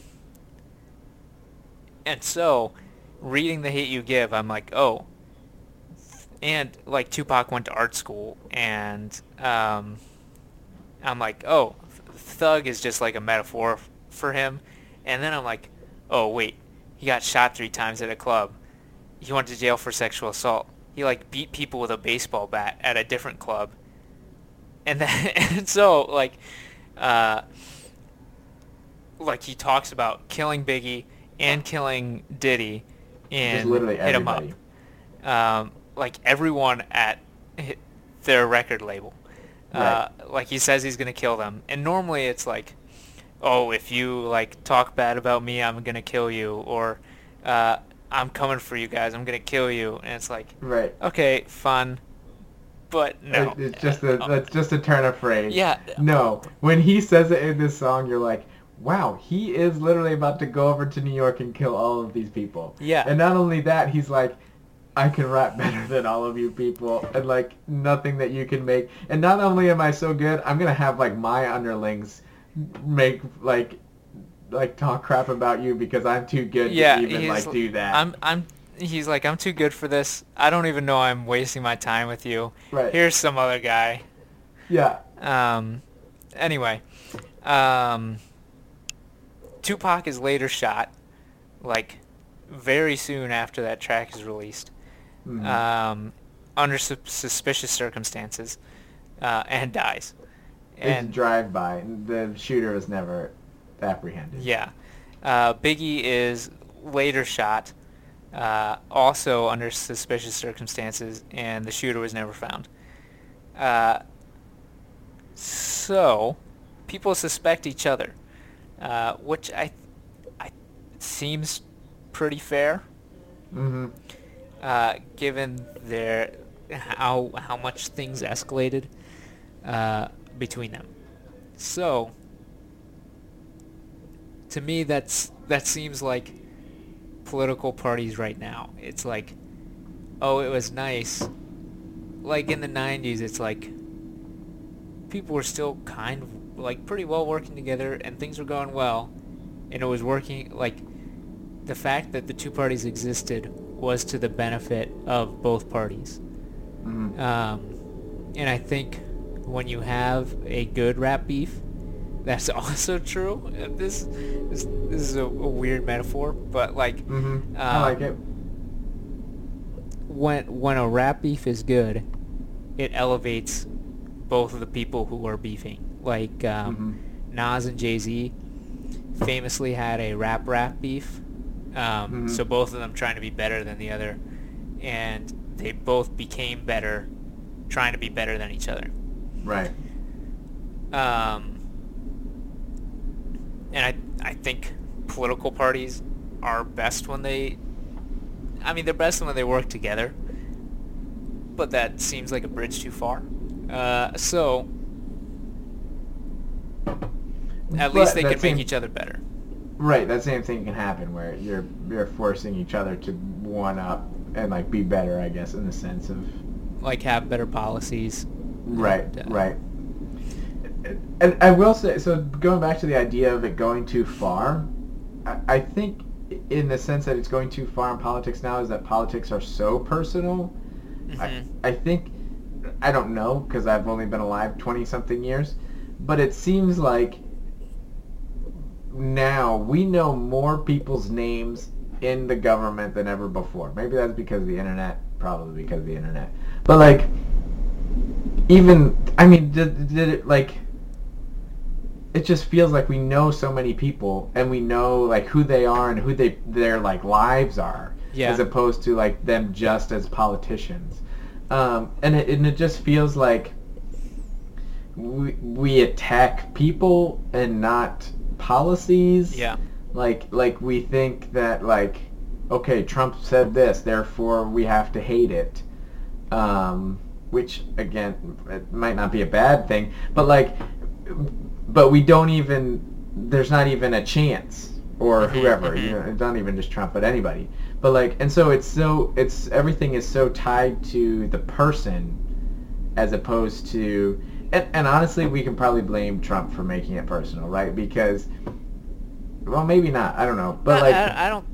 S2: and so, reading The Hate You Give, I'm like, oh. And, like, Tupac went to art school, and um, I'm like, oh, thug is just like a metaphor for him. And then I'm like, oh, wait, he got shot three times at a club. He went to jail for sexual assault. He, like, beat people with a baseball bat at a different club. And then, and so, like, uh, like he talks about killing Biggie and killing Diddy and hit
S1: everybody.
S2: up. Um, like everyone at their record label. Uh, like he says he's gonna kill them, and normally it's like, oh, if you like talk bad about me, I'm gonna kill you, or uh, I'm coming for you guys, I'm gonna kill you, and it's like,
S1: Right.
S2: okay, fun, but no,
S1: It- It's just a
S2: Uh,
S1: that's just a turn of phrase.
S2: yeah,
S1: No, when he says it in this song, you're like, wow, he is literally about to go over to New York and kill all of these people.
S2: Yeah.
S1: And not only that, he's like, I can rap better than all of you people, and like nothing that you can make. And not only am I so good, I'm gonna have like my underlings make like like talk crap about you because I'm too good
S2: yeah,
S1: to even like do that.
S2: I'm I'm he's like I'm too good for this. I don't even know I'm wasting my time with you.
S1: Right.
S2: Here's some other guy.
S1: yeah.
S2: Um anyway, um Tupac is later shot like very soon after that track is released.
S1: Mhm.
S2: Um under su- suspicious circumstances uh, and dies.
S1: it's
S2: And
S1: drive by. The shooter was never apprehended.
S2: Yeah. Uh, Biggie is later shot, uh, also under suspicious circumstances, and the shooter was never found. Uh, so, people suspect each other, uh, which I, I seems pretty fair,
S1: hmm
S2: uh, given their how how much things escalated uh, between them. So, to me, that's that seems like political parties right now. It's like, oh, it was nice. Like in the '90s, it's like people were still kind of like pretty well working together, and things were going well, and it was working. Like the fact that the two parties existed was to the benefit of both parties.
S1: hmm
S2: Um, and I think when you have a good rap beef, that's also true. This this, this is a, a weird metaphor, but like
S1: hmm I
S2: Um,
S1: like it.
S2: when when a rap beef is good, it elevates both of the people who are beefing. Like um, Nas and Jay Z famously had a rap rap beef. Um,
S1: Mhm.
S2: So both of them trying to be better than the other, and they both became better, trying to be better than each other.
S1: Right.
S2: Um, and I I think political parties are best when they. I mean, they're best when they work together. But that seems like a bridge too far. Uh, so at
S1: But
S2: least they can
S1: same-
S2: make each other better.
S1: Right, that same thing can happen where you're you're forcing each other to one up and like be better, I guess, in the sense of
S2: like have better policies.
S1: Right,
S2: And, uh,
S1: right. And I will say, so going back to the idea of it going too far, I, I think in the sense that it's going too far in politics now is that politics are so personal. I,
S2: Mhm.
S1: I think, I don't know because I've only been alive 20 something years, but it seems like now we know more people's names in the government than ever before. Maybe that's because of the internet, probably because of the internet. But like, even I mean, did, did it like? It just feels like we know so many people, and we know like who they are and who they their like lives are,
S2: Yeah.
S1: as opposed to like them just as politicians. Um, and it and it just feels like we we attack people and not policies
S2: Yeah.
S1: like like we think that like okay trump said this therefore we have to hate it um which again it might not be a bad thing but like but we don't even there's not even a chance or
S2: Mhm,
S1: whoever
S2: mhm.
S1: you know not even just trump but anybody but like and so it's so it's everything is so tied to the person as opposed to and, and honestly we can probably blame trump for making it personal right because well maybe not i don't know but
S2: I-
S1: like
S2: I, I don't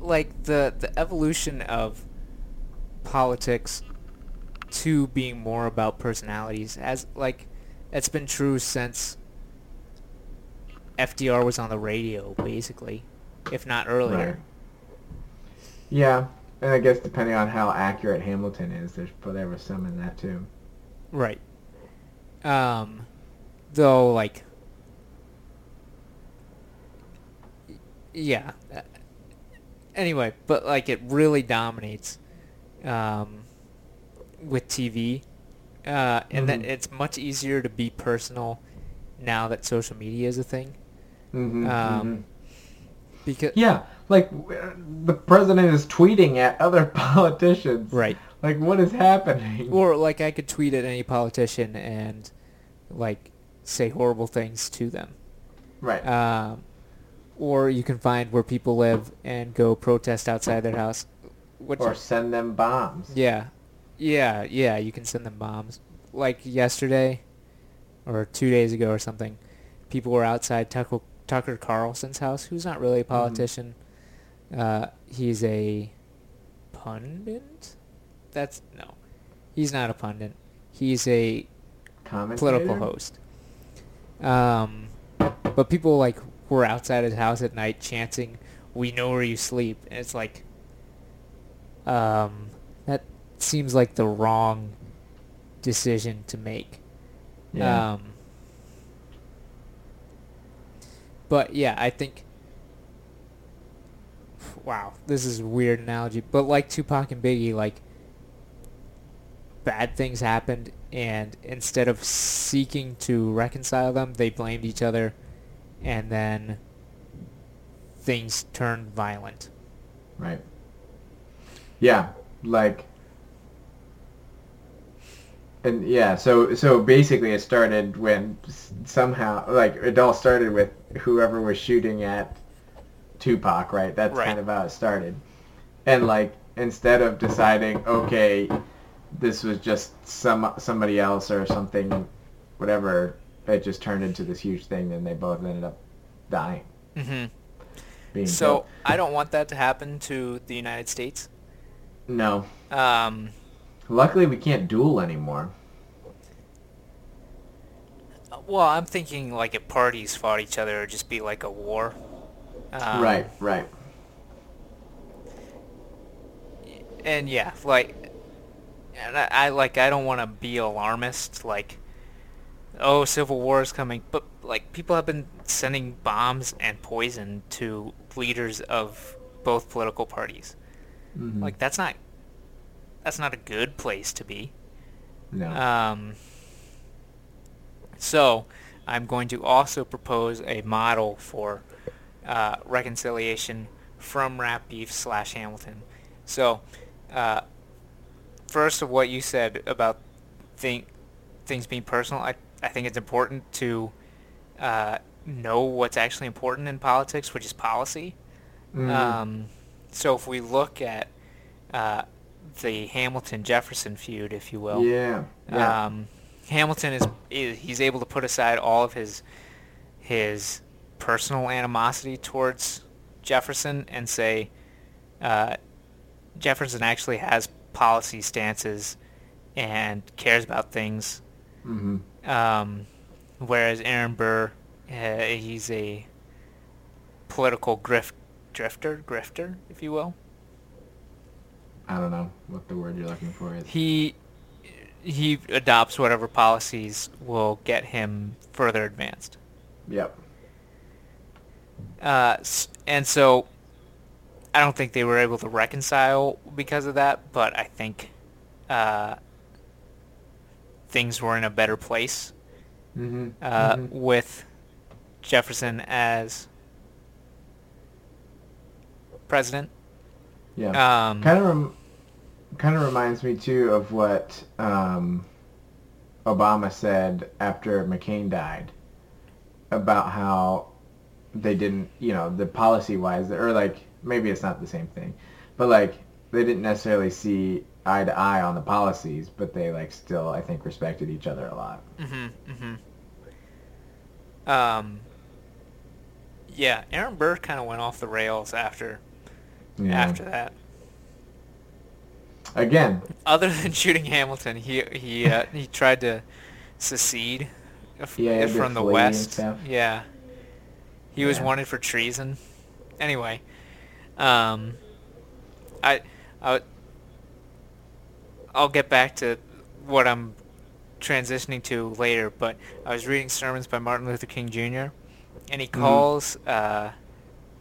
S2: like the the evolution of politics to being more about personalities as like it's been true since FDR was on the radio basically if not earlier
S1: Right. yeah and i guess depending on how accurate hamilton is there's whatever some in that too
S2: right um though like yeah uh, anyway but like it really dominates um with TV uh and then
S1: Mhm.
S2: it's much easier to be personal now that social media is a thing
S1: mm-hmm,
S2: um because
S1: yeah like the president is tweeting at other politicians
S2: right
S1: like what is happening
S2: or like I could tweet at any politician and like say horrible things to them
S1: right
S2: um, or you can find where people live and go protest outside their house.
S1: Or send them bombs
S2: yeah, yeah, yeah. You can send them bombs. Like yesterday, or two days ago, or something. People were outside Tucker, Tucker Carlson's house, who's not really a politician. Uh, he's a pundit. That's no, he's not a pundit. He's a political host. Um, but people like were outside his house at night chanting, "We know where you sleep," and it's like, um, that seems like the wrong decision to make.
S1: yeah
S2: Um, but yeah, I think. Wow, this is weird analogy, but like Tupac and Biggie, like bad things happened, and instead of seeking to reconcile them, they blamed each other, and then things turned violent.
S1: Right. Yeah, like, and yeah, so so basically, it started when somehow, like, it all started with whoever was shooting at Tupac, right? That's
S2: Right.
S1: kind of how it started, and like, instead of deciding, okay, this was just some somebody else or something, whatever, it just turned into this huge thing, and they both ended up dying,
S2: Mm-hmm. So. I don't want that to happen to the United States.
S1: No,
S2: Um,
S1: luckily we can't duel anymore.
S2: well, I'm thinking like if parties fought each other, it'd just be like a war. Um,
S1: right, right.
S2: And yeah, like, and I, I like I don't want to be alarmist. Like, oh, civil war is coming, but like people have been sending bombs and poison to leaders of both political parties.
S1: Mhm.
S2: Like that's not that's not a good place to be.
S1: no.
S2: Um, so, I'm going to also propose a model for uh, reconciliation from Rap Beef slash Hamilton. So, uh, first of what you said about think, things being personal, I, I think it's important to uh, know what's actually important in politics, which is policy.
S1: Mhm.
S2: Um, so if we look at uh, the Hamilton Jefferson feud, if you will.
S1: Yeah. Yeah.
S2: Um, Hamilton is, he's able to put aside all of his his personal animosity towards Jefferson and say uh, Jefferson actually has policy stances and cares about things.
S1: hmm
S2: Um, whereas Aaron Burr, uh, he's a political grift drifter, grifter, if you will.
S1: I don't know what the word you're looking for is.
S2: He he adopts whatever policies will get him further advanced.
S1: Yep.
S2: Uh, and so I don't think they were able to reconcile because of that, but I think uh, things were in a better place
S1: hmm
S2: uh,
S1: hmm
S2: with Jefferson as president.
S1: Yeah.
S2: Um,
S1: kind of rem- kind of reminds me too of what um, Obama said after McCain died about how they didn't, you know, the policy wise, or like maybe it's not the same thing, but like they didn't necessarily see eye to eye on the policies, but they like still, I think, respected each other a lot.
S2: hmm hmm Um, yeah, Aaron Burr kind of went off the rails after
S1: Yeah.
S2: after that.
S1: Again,
S2: Other than shooting Hamilton, he he uh, he tried to secede f-
S1: Yeah, to
S2: from the West. Yeah, he was wanted for treason. Anyway, um, I I I'll get back to what I'm transitioning to later, but I was reading sermons by Martin Luther King Jr. and he
S1: Mhm.
S2: calls uh,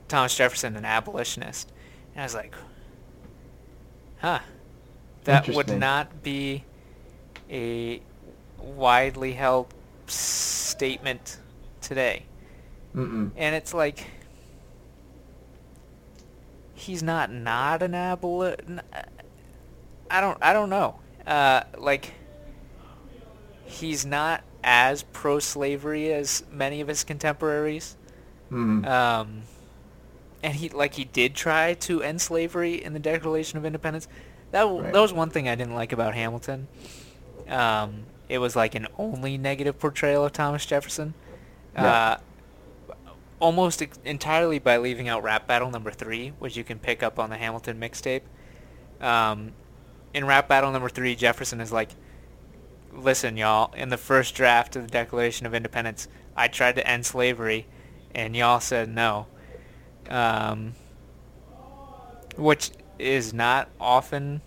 S2: Thomas Jefferson an abolitionist, and I was like, huh, that would not be a widely held statement today.
S1: mm-mm.
S2: And it's like he's not not an aboli I don't I don't know. Uh, like he's not as pro-slavery as many of his contemporaries.
S1: Mm-hmm.
S2: Um, and he like he did try to end slavery in the Declaration of Independence. That
S1: Right.
S2: that was one thing I didn't like about Hamilton. Um, it was like an only negative portrayal of Thomas Jefferson.
S1: Yeah.
S2: Uh, almost ex- entirely by leaving out Rap Battle number three, which you can pick up on the Hamilton mixtape. Um, in Rap Battle number three, Jefferson is like, "Listen, y'all. In the first draft of the Declaration of Independence, I tried to end slavery, and y'all said no." Um, which is not often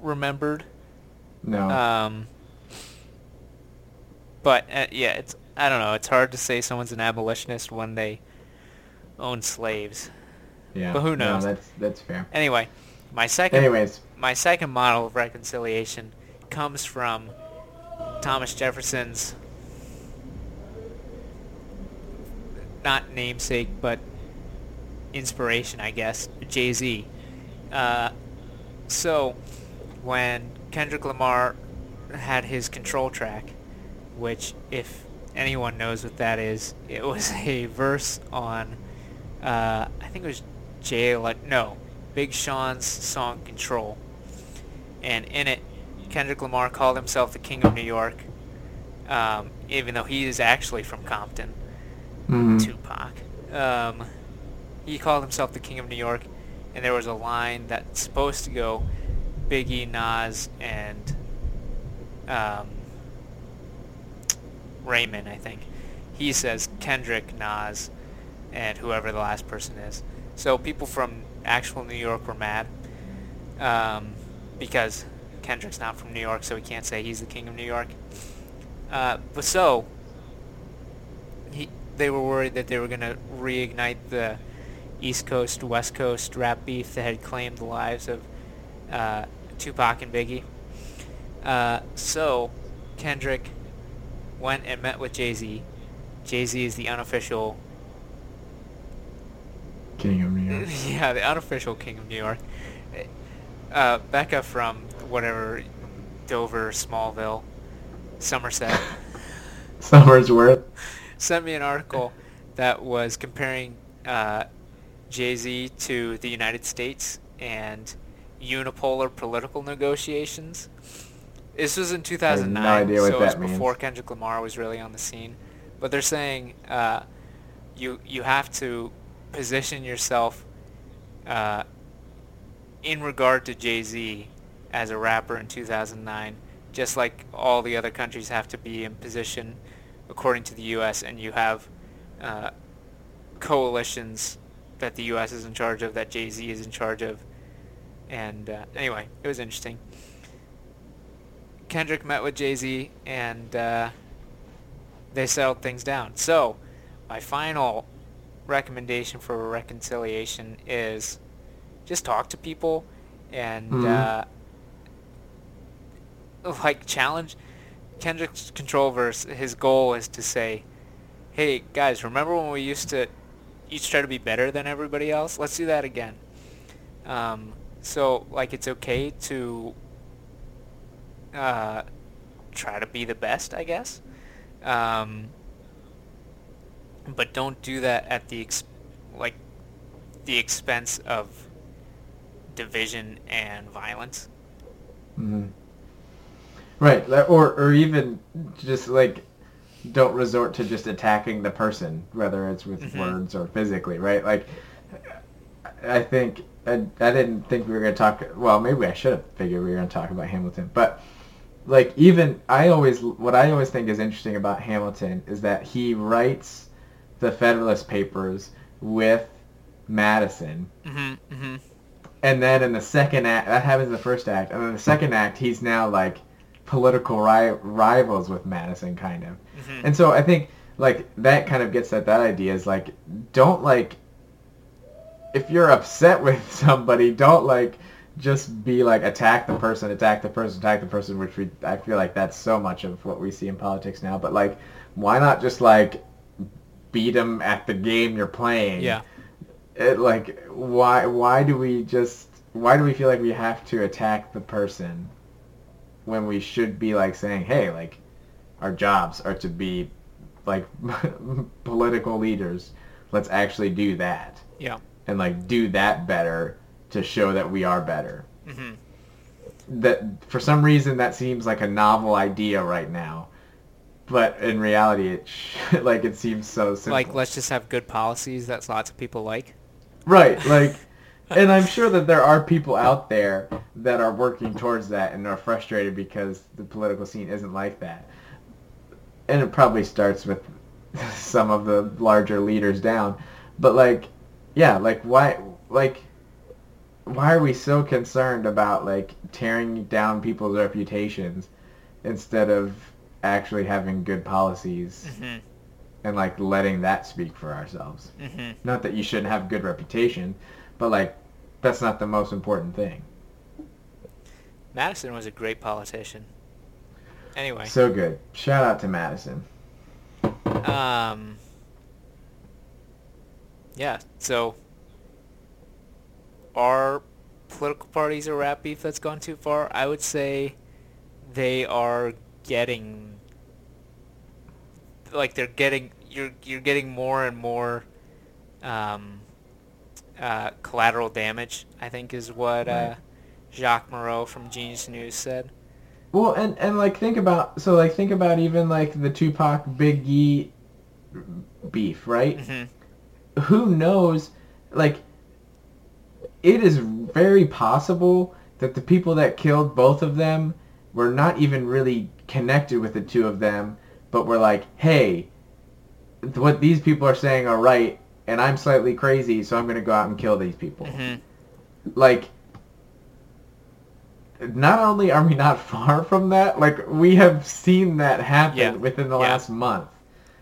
S2: remembered.
S1: no.
S2: Um, but uh, yeah, it's I don't know. It's hard to say someone's an abolitionist when they own slaves.
S1: yeah.
S2: but who knows?
S1: No, that's that's fair.
S2: Anyway, my second
S1: Anyways,
S2: my second model of reconciliation comes from Thomas Jefferson's not namesake but inspiration, I guess, Jay Z. Uh, so when Kendrick Lamar had his control track, which if anyone knows what that is, it was a verse on uh, I think it was Jay Le- no Big Sean's song Control, and in it Kendrick Lamar called himself the King of New York, um, even though he is actually from Compton.
S1: mhm.
S2: Tupac. Um, he called himself the King of New York, and there was a line that's supposed to go Biggie, Nas, and um, Raymond, I think. He says Kendrick, Nas, and whoever the last person is. So people from actual New York were mad um, because Kendrick's not from New York, so he can't say he's the King of New York. Uh, but so he, they were worried that they were going to reignite the East Coast West Coast rap beef that had claimed the lives of uh, Tupac and Biggie. Uh, so Kendrick went and met with Jay Z. Jay Z is the unofficial,
S1: King of New York.
S2: yeah, the unofficial king of New York. Uh, Becca from whatever Dover, Smallville, Somerset.
S1: Summer's worth.
S2: sent me an article that was comparing uh, Jay Z to the United States and unipolar political negotiations. This was in 2009,
S1: idea what
S2: so it was
S1: means.
S2: before Kendrick Lamar was really on the scene. But they're saying uh, you you have to position yourself uh, in regard to Jay Z as a rapper in 2009, just like all the other countries have to be in position according to the U.S. and you have uh, coalitions that the U.S. is in charge of, that Jay Z is in charge of, and uh, anyway, it was interesting. Kendrick met with Jay Z and uh, they settled things down. So, my final recommendation for reconciliation is just talk to people and
S1: Mhm.
S2: uh, like challenge Kendrick's Controlverse. His goal is to say, "Hey guys, remember when we used to each try to be better than everybody else? Let's do that again." Um, so like it's okay to uh, try to be the best, I guess. Um, but don't do that at the ex- like the expense of division and violence.
S1: hmm Right, or or even just like don't resort to just attacking the person, whether it's with
S2: Mhm.
S1: words or physically, right? Like, I think I, I didn't think we were gonna talk. Well, maybe I should have figured we were gonna talk about Hamilton, but like even I always what I always think is interesting about Hamilton is that he writes the Federalist Papers with Madison,
S2: Mm-hmm. Mm-hmm.
S1: and then in the second act, that happens in the first act, and then the second act, he's now like political ri- rivals with Madison, kind of.
S2: Mhm.
S1: And so I think like that kind of gets at that idea is like don't like if you're upset with somebody, don't like just be like attack the person, attack the person, attack the person, which we I feel like that's so much of what we see in politics now. But like, why not just like beat them at the game you're playing?
S2: Yeah.
S1: it, like why why do we just why do we feel like we have to attack the person when we should be like saying hey like our jobs are to be like political leaders let's actually do that
S2: Yeah.
S1: and like do that better to show that we are better
S2: Mm-hmm.
S1: that for some reason that seems like a novel idea right now but in reality it sh- like it seems so simple
S2: Like, let's just have good policies that lots of people like.
S1: Right, like, and I'm sure that there are people out there that are working towards that and are frustrated because the political scene isn't like that. And it probably starts with some of the larger leaders down. But like, yeah, like why, like, why are we so concerned about like tearing down people's reputations instead of actually having good policies
S2: Mm-hmm.
S1: and like letting that speak for ourselves?
S2: Mm-hmm.
S1: Not that you shouldn't have good reputation, but like that's not the most important thing.
S2: Madison was a great politician. Anyway,
S1: So good. Shout out to Madison.
S2: um, yeah. So, are political parties a rap beef that's gone too far? I would say they are getting like they're getting you're you're getting more and more um, uh, collateral damage. I think is what uh, Jacques Moreau from Genius News said.
S1: Well, and and like think about so like think about even like the Tupac Big E beef, right?
S2: hmm
S1: Who knows? Like, it is very possible that the people that killed both of them were not even really connected with the two of them, but were like, hey, what these people are saying are right, and I'm slightly crazy, so I'm gonna go out and kill these people.
S2: hmm
S1: like not only are we not far from that, like we have seen that happen
S2: Yeah.
S1: within the
S2: Yeah.
S1: last month.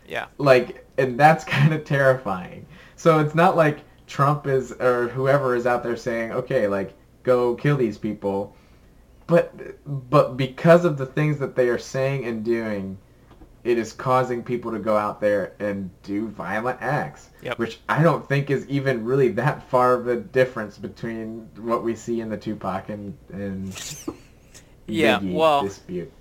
S2: Yeah.
S1: Like and that's kind of terrifying. So it's not like Trump is or whoever is out there saying, "Okay, like go kill these people." But but because of the things that they are saying and doing, it is causing people to go out there and do violent acts.
S2: Yep.
S1: Which I don't think is even really that far of a difference between what we see in the Tupac and, and
S2: Yeah,
S1: Biggie
S2: well-
S1: dispute.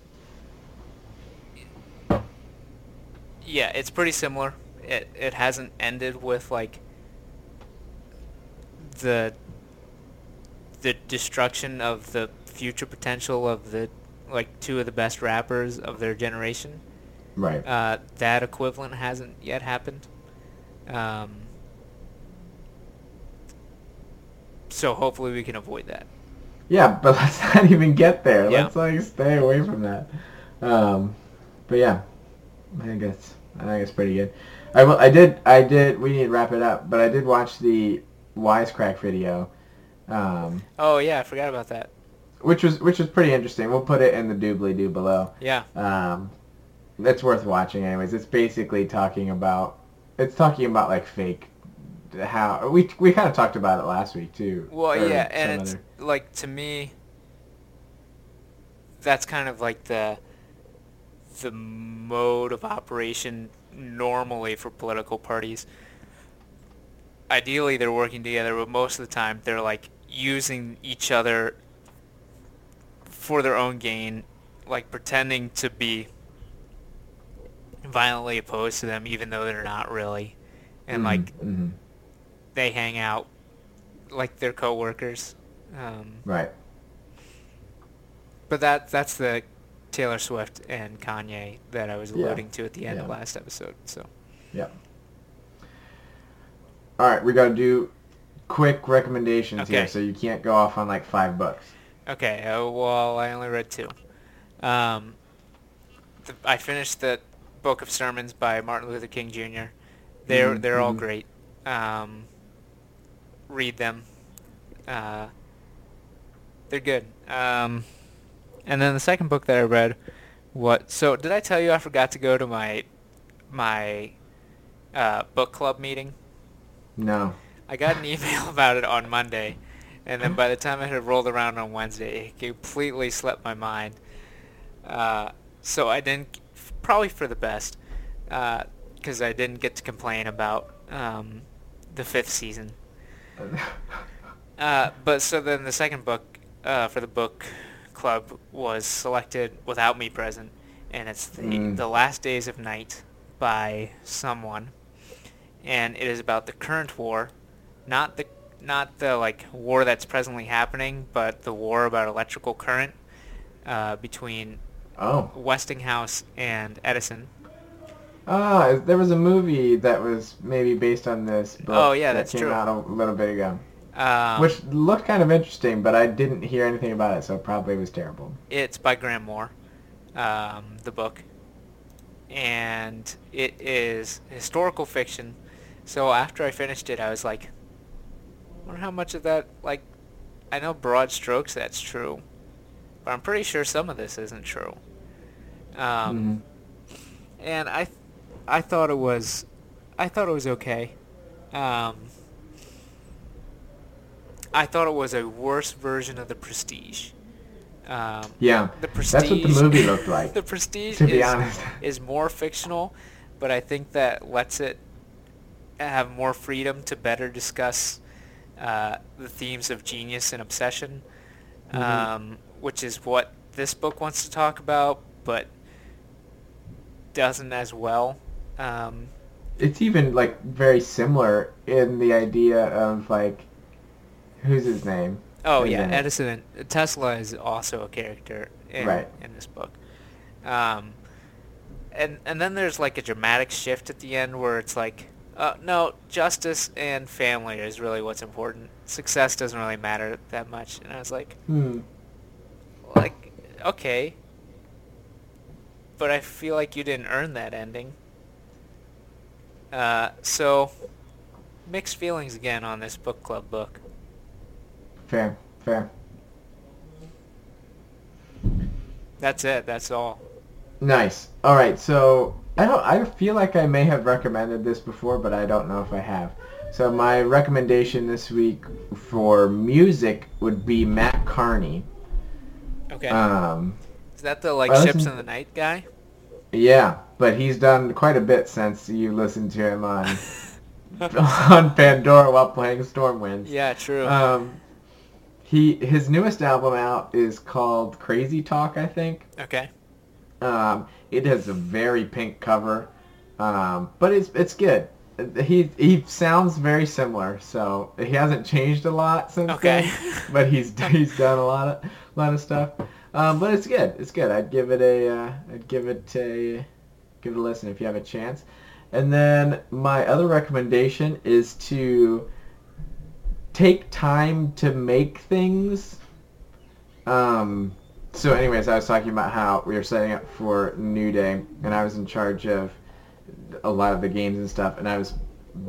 S2: Yeah, it's pretty similar. It it hasn't ended with like the the destruction of the future potential of the like two of the best rappers of their generation.
S1: Right.
S2: Uh, that equivalent hasn't yet happened. Um, so hopefully we can avoid that.
S1: Yeah, but let's not even get there.
S2: Yeah.
S1: Let's like stay away from that. Um, but yeah, I think it's I think it's pretty good. I will, I did I did we need to wrap it up, but I did watch the Wisecrack video, um,
S2: Oh yeah, I forgot about that.
S1: which was which was pretty interesting. We'll put it in the doobly doo below.
S2: Yeah.
S1: Um, it's worth watching anyways. It's basically talking about it's talking about like fake how we we kind of talked about it last week too.
S2: Well, yeah, and it's
S1: other-
S2: like to me, that's kind of like the the mode of operation normally for political parties. Ideally, they're working together, but most of the time they're like using each other for their own gain, like pretending to be violently opposed to them, even though they're not really, and
S1: Mhm,
S2: like
S1: mhm.
S2: they hang out like their coworkers. Um,
S1: right.
S2: but that that's the Taylor Swift and Kanye that I was
S1: Yeah.
S2: alluding to at the end of
S1: Yeah.
S2: last episode. So
S1: Yeah. All right, we got to do quick recommendations here, so you can't go off on like five books.
S2: okay, uh, well I only read two. Um, the, I finished the book of sermons by Martin Luther King Jr. They're
S1: Mhm,
S2: they're all
S1: mhm.
S2: great. Um, read them. Uh, they're good. Um, and then the second book that I read, what? So did I tell you I forgot to go to my my uh, book club meeting?
S1: No.
S2: I got an email about it on Monday, and then by the time it had rolled around on Wednesday, it completely slipped my mind. Uh, so I didn't, probably for the best, because I didn't get to complain about um, the fifth season. Uh, but so then the second book uh, for the book club was selected without me present, and it's the,
S1: Mm.
S2: the Last Days of Night by someone, and it is about the current war, not the not the like war that's presently happening, but the war about electrical current uh, between
S1: oh.
S2: Westinghouse and Edison.
S1: Ah, there was a movie that was maybe based on this book.
S2: Oh, yeah,
S1: that
S2: that's
S1: came
S2: true.
S1: out a little bit ago,
S2: Um,
S1: which looked kind of interesting, but I didn't hear anything about it, so it probably was terrible.
S2: It's by Graham Moore, um, the book, and it is historical fiction. So after I finished it, I was like, I wonder how much of that, like, I know broad strokes that's true, but I'm pretty sure some of this isn't true. Um,
S1: Mhm.
S2: and I, I thought it was, I thought it was okay. Um, I thought it was a worse version of the Prestige. Um,
S1: Yeah,
S2: the Prestige.
S1: that's what the movie looked like.
S2: the Prestige
S1: to be
S2: is,
S1: honest.
S2: is more fictional, but I think that lets it have more freedom to better discuss uh, the themes of genius and obsession,
S1: Mhm.
S2: um, which is what this book wants to talk about, but doesn't as well. Um,
S1: it's even like very similar in the idea of like, who's his name?
S2: Oh
S1: Isn't
S2: yeah? Edison. Tesla is also a character in
S1: Right.
S2: in this book. Um, and and then there's like a dramatic shift at the end where it's like, uh, no, justice and family is really what's important. Success doesn't really matter that much. And I was like,
S1: Hmm.
S2: Okay, but I feel like you didn't earn that ending. Uh, so mixed feelings again on this book club book.
S1: Fair, fair.
S2: That's it. That's all.
S1: Nice. All right, so I don't. I feel like I may have recommended this before, but I don't know if I have. So my recommendation this week for music would be Matt Carney.
S2: Okay.
S1: Um,
S2: Is that the like ships
S1: listen-
S2: in the night guy?
S1: yeah, but he's done quite a bit since you listened to him on on Pandora while playing Stormwind.
S2: yeah, true.
S1: Um, he his newest album out is called Crazy Talk, I think.
S2: okay.
S1: Um, it has a very pink cover, um, but it's it's good. he he sounds very similar, so he hasn't changed a lot since
S2: Okay.
S1: then. But he's he's done a lot of lot of stuff. Um, but it's good. It's good. I'd give it a uh, I'd give it a give it a listen if you have a chance. And then my other recommendation is to take time to make things. Um, so anyways, I was talking about how we were setting up for New Day, and I was in charge of a lot of the games and stuff, and I was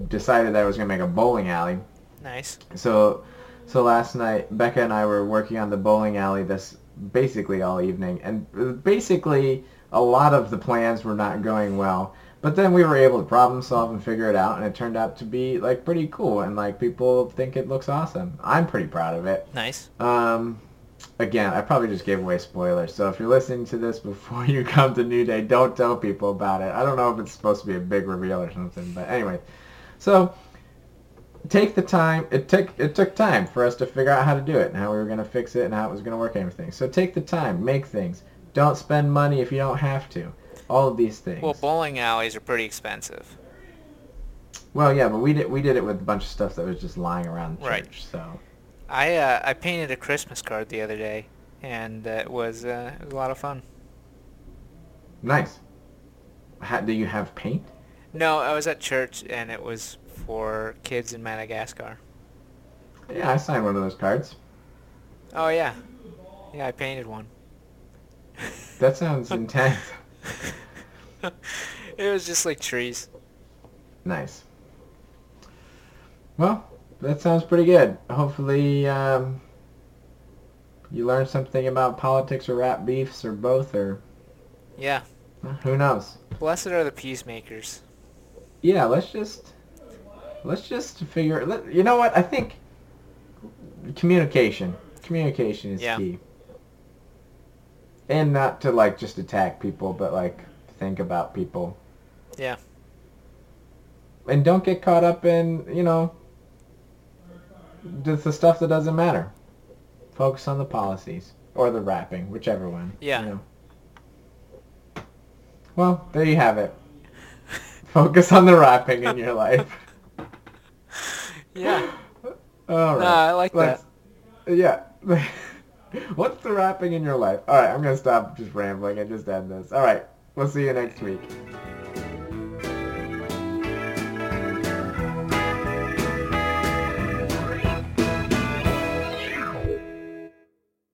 S1: decided that I was gonna make a bowling alley.
S2: Nice.
S1: So, so last night, Becca and I were working on the bowling alley this basically all evening, and basically a lot of the plans were not going well. But then we were able to problem solve and figure it out, and it turned out to be like pretty cool, and like people think it looks awesome. I'm pretty proud of it.
S2: Nice.
S1: Um, again, I probably just gave away spoilers. So if you're listening to this before you come to New Day, don't tell people about it. I don't know if it's supposed to be a big reveal or something, but anyway. So take the time. It took it took time for us to figure out how to do it and how we were going to fix it and how it was going to work and everything. So take the time, make things. Don't spend money if you don't have to. All of these things.
S2: Well, bowling alleys are pretty expensive.
S1: Well, yeah, but we did we did it with a bunch of stuff that was just lying around the
S2: Right.
S1: church. So
S2: I uh, I painted a Christmas card the other day, and uh, it was uh, it was a lot of fun.
S1: nice. How, do you have paint?
S2: No, I was at church, and it was for kids in Madagascar.
S1: Yeah, I signed one of those cards.
S2: Oh yeah, yeah, I painted one.
S1: That sounds intense.
S2: it was just like trees.
S1: Nice. Well, that sounds pretty good. Hopefully, um, you learned something about politics or rap beefs or both, or
S2: Yeah.
S1: who knows.
S2: Blessed are the peacemakers.
S1: Yeah, let's just let's just figure. Let, you know what? I think communication. Communication is
S2: Yeah.
S1: key. And not to like just attack people, but like think about people.
S2: Yeah.
S1: and don't get caught up in you know just the stuff that doesn't matter. Focus on the policies or the rapping, whichever one. you
S2: Yeah.
S1: know. Well, there you have it. Focus on the rapping in your life.
S2: Yeah.
S1: All right.
S2: No, I like
S1: Let's- Yeah. What's the wrapping in your life? All right, I'm gonna stop just rambling and just end this. All right, we'll see you next week.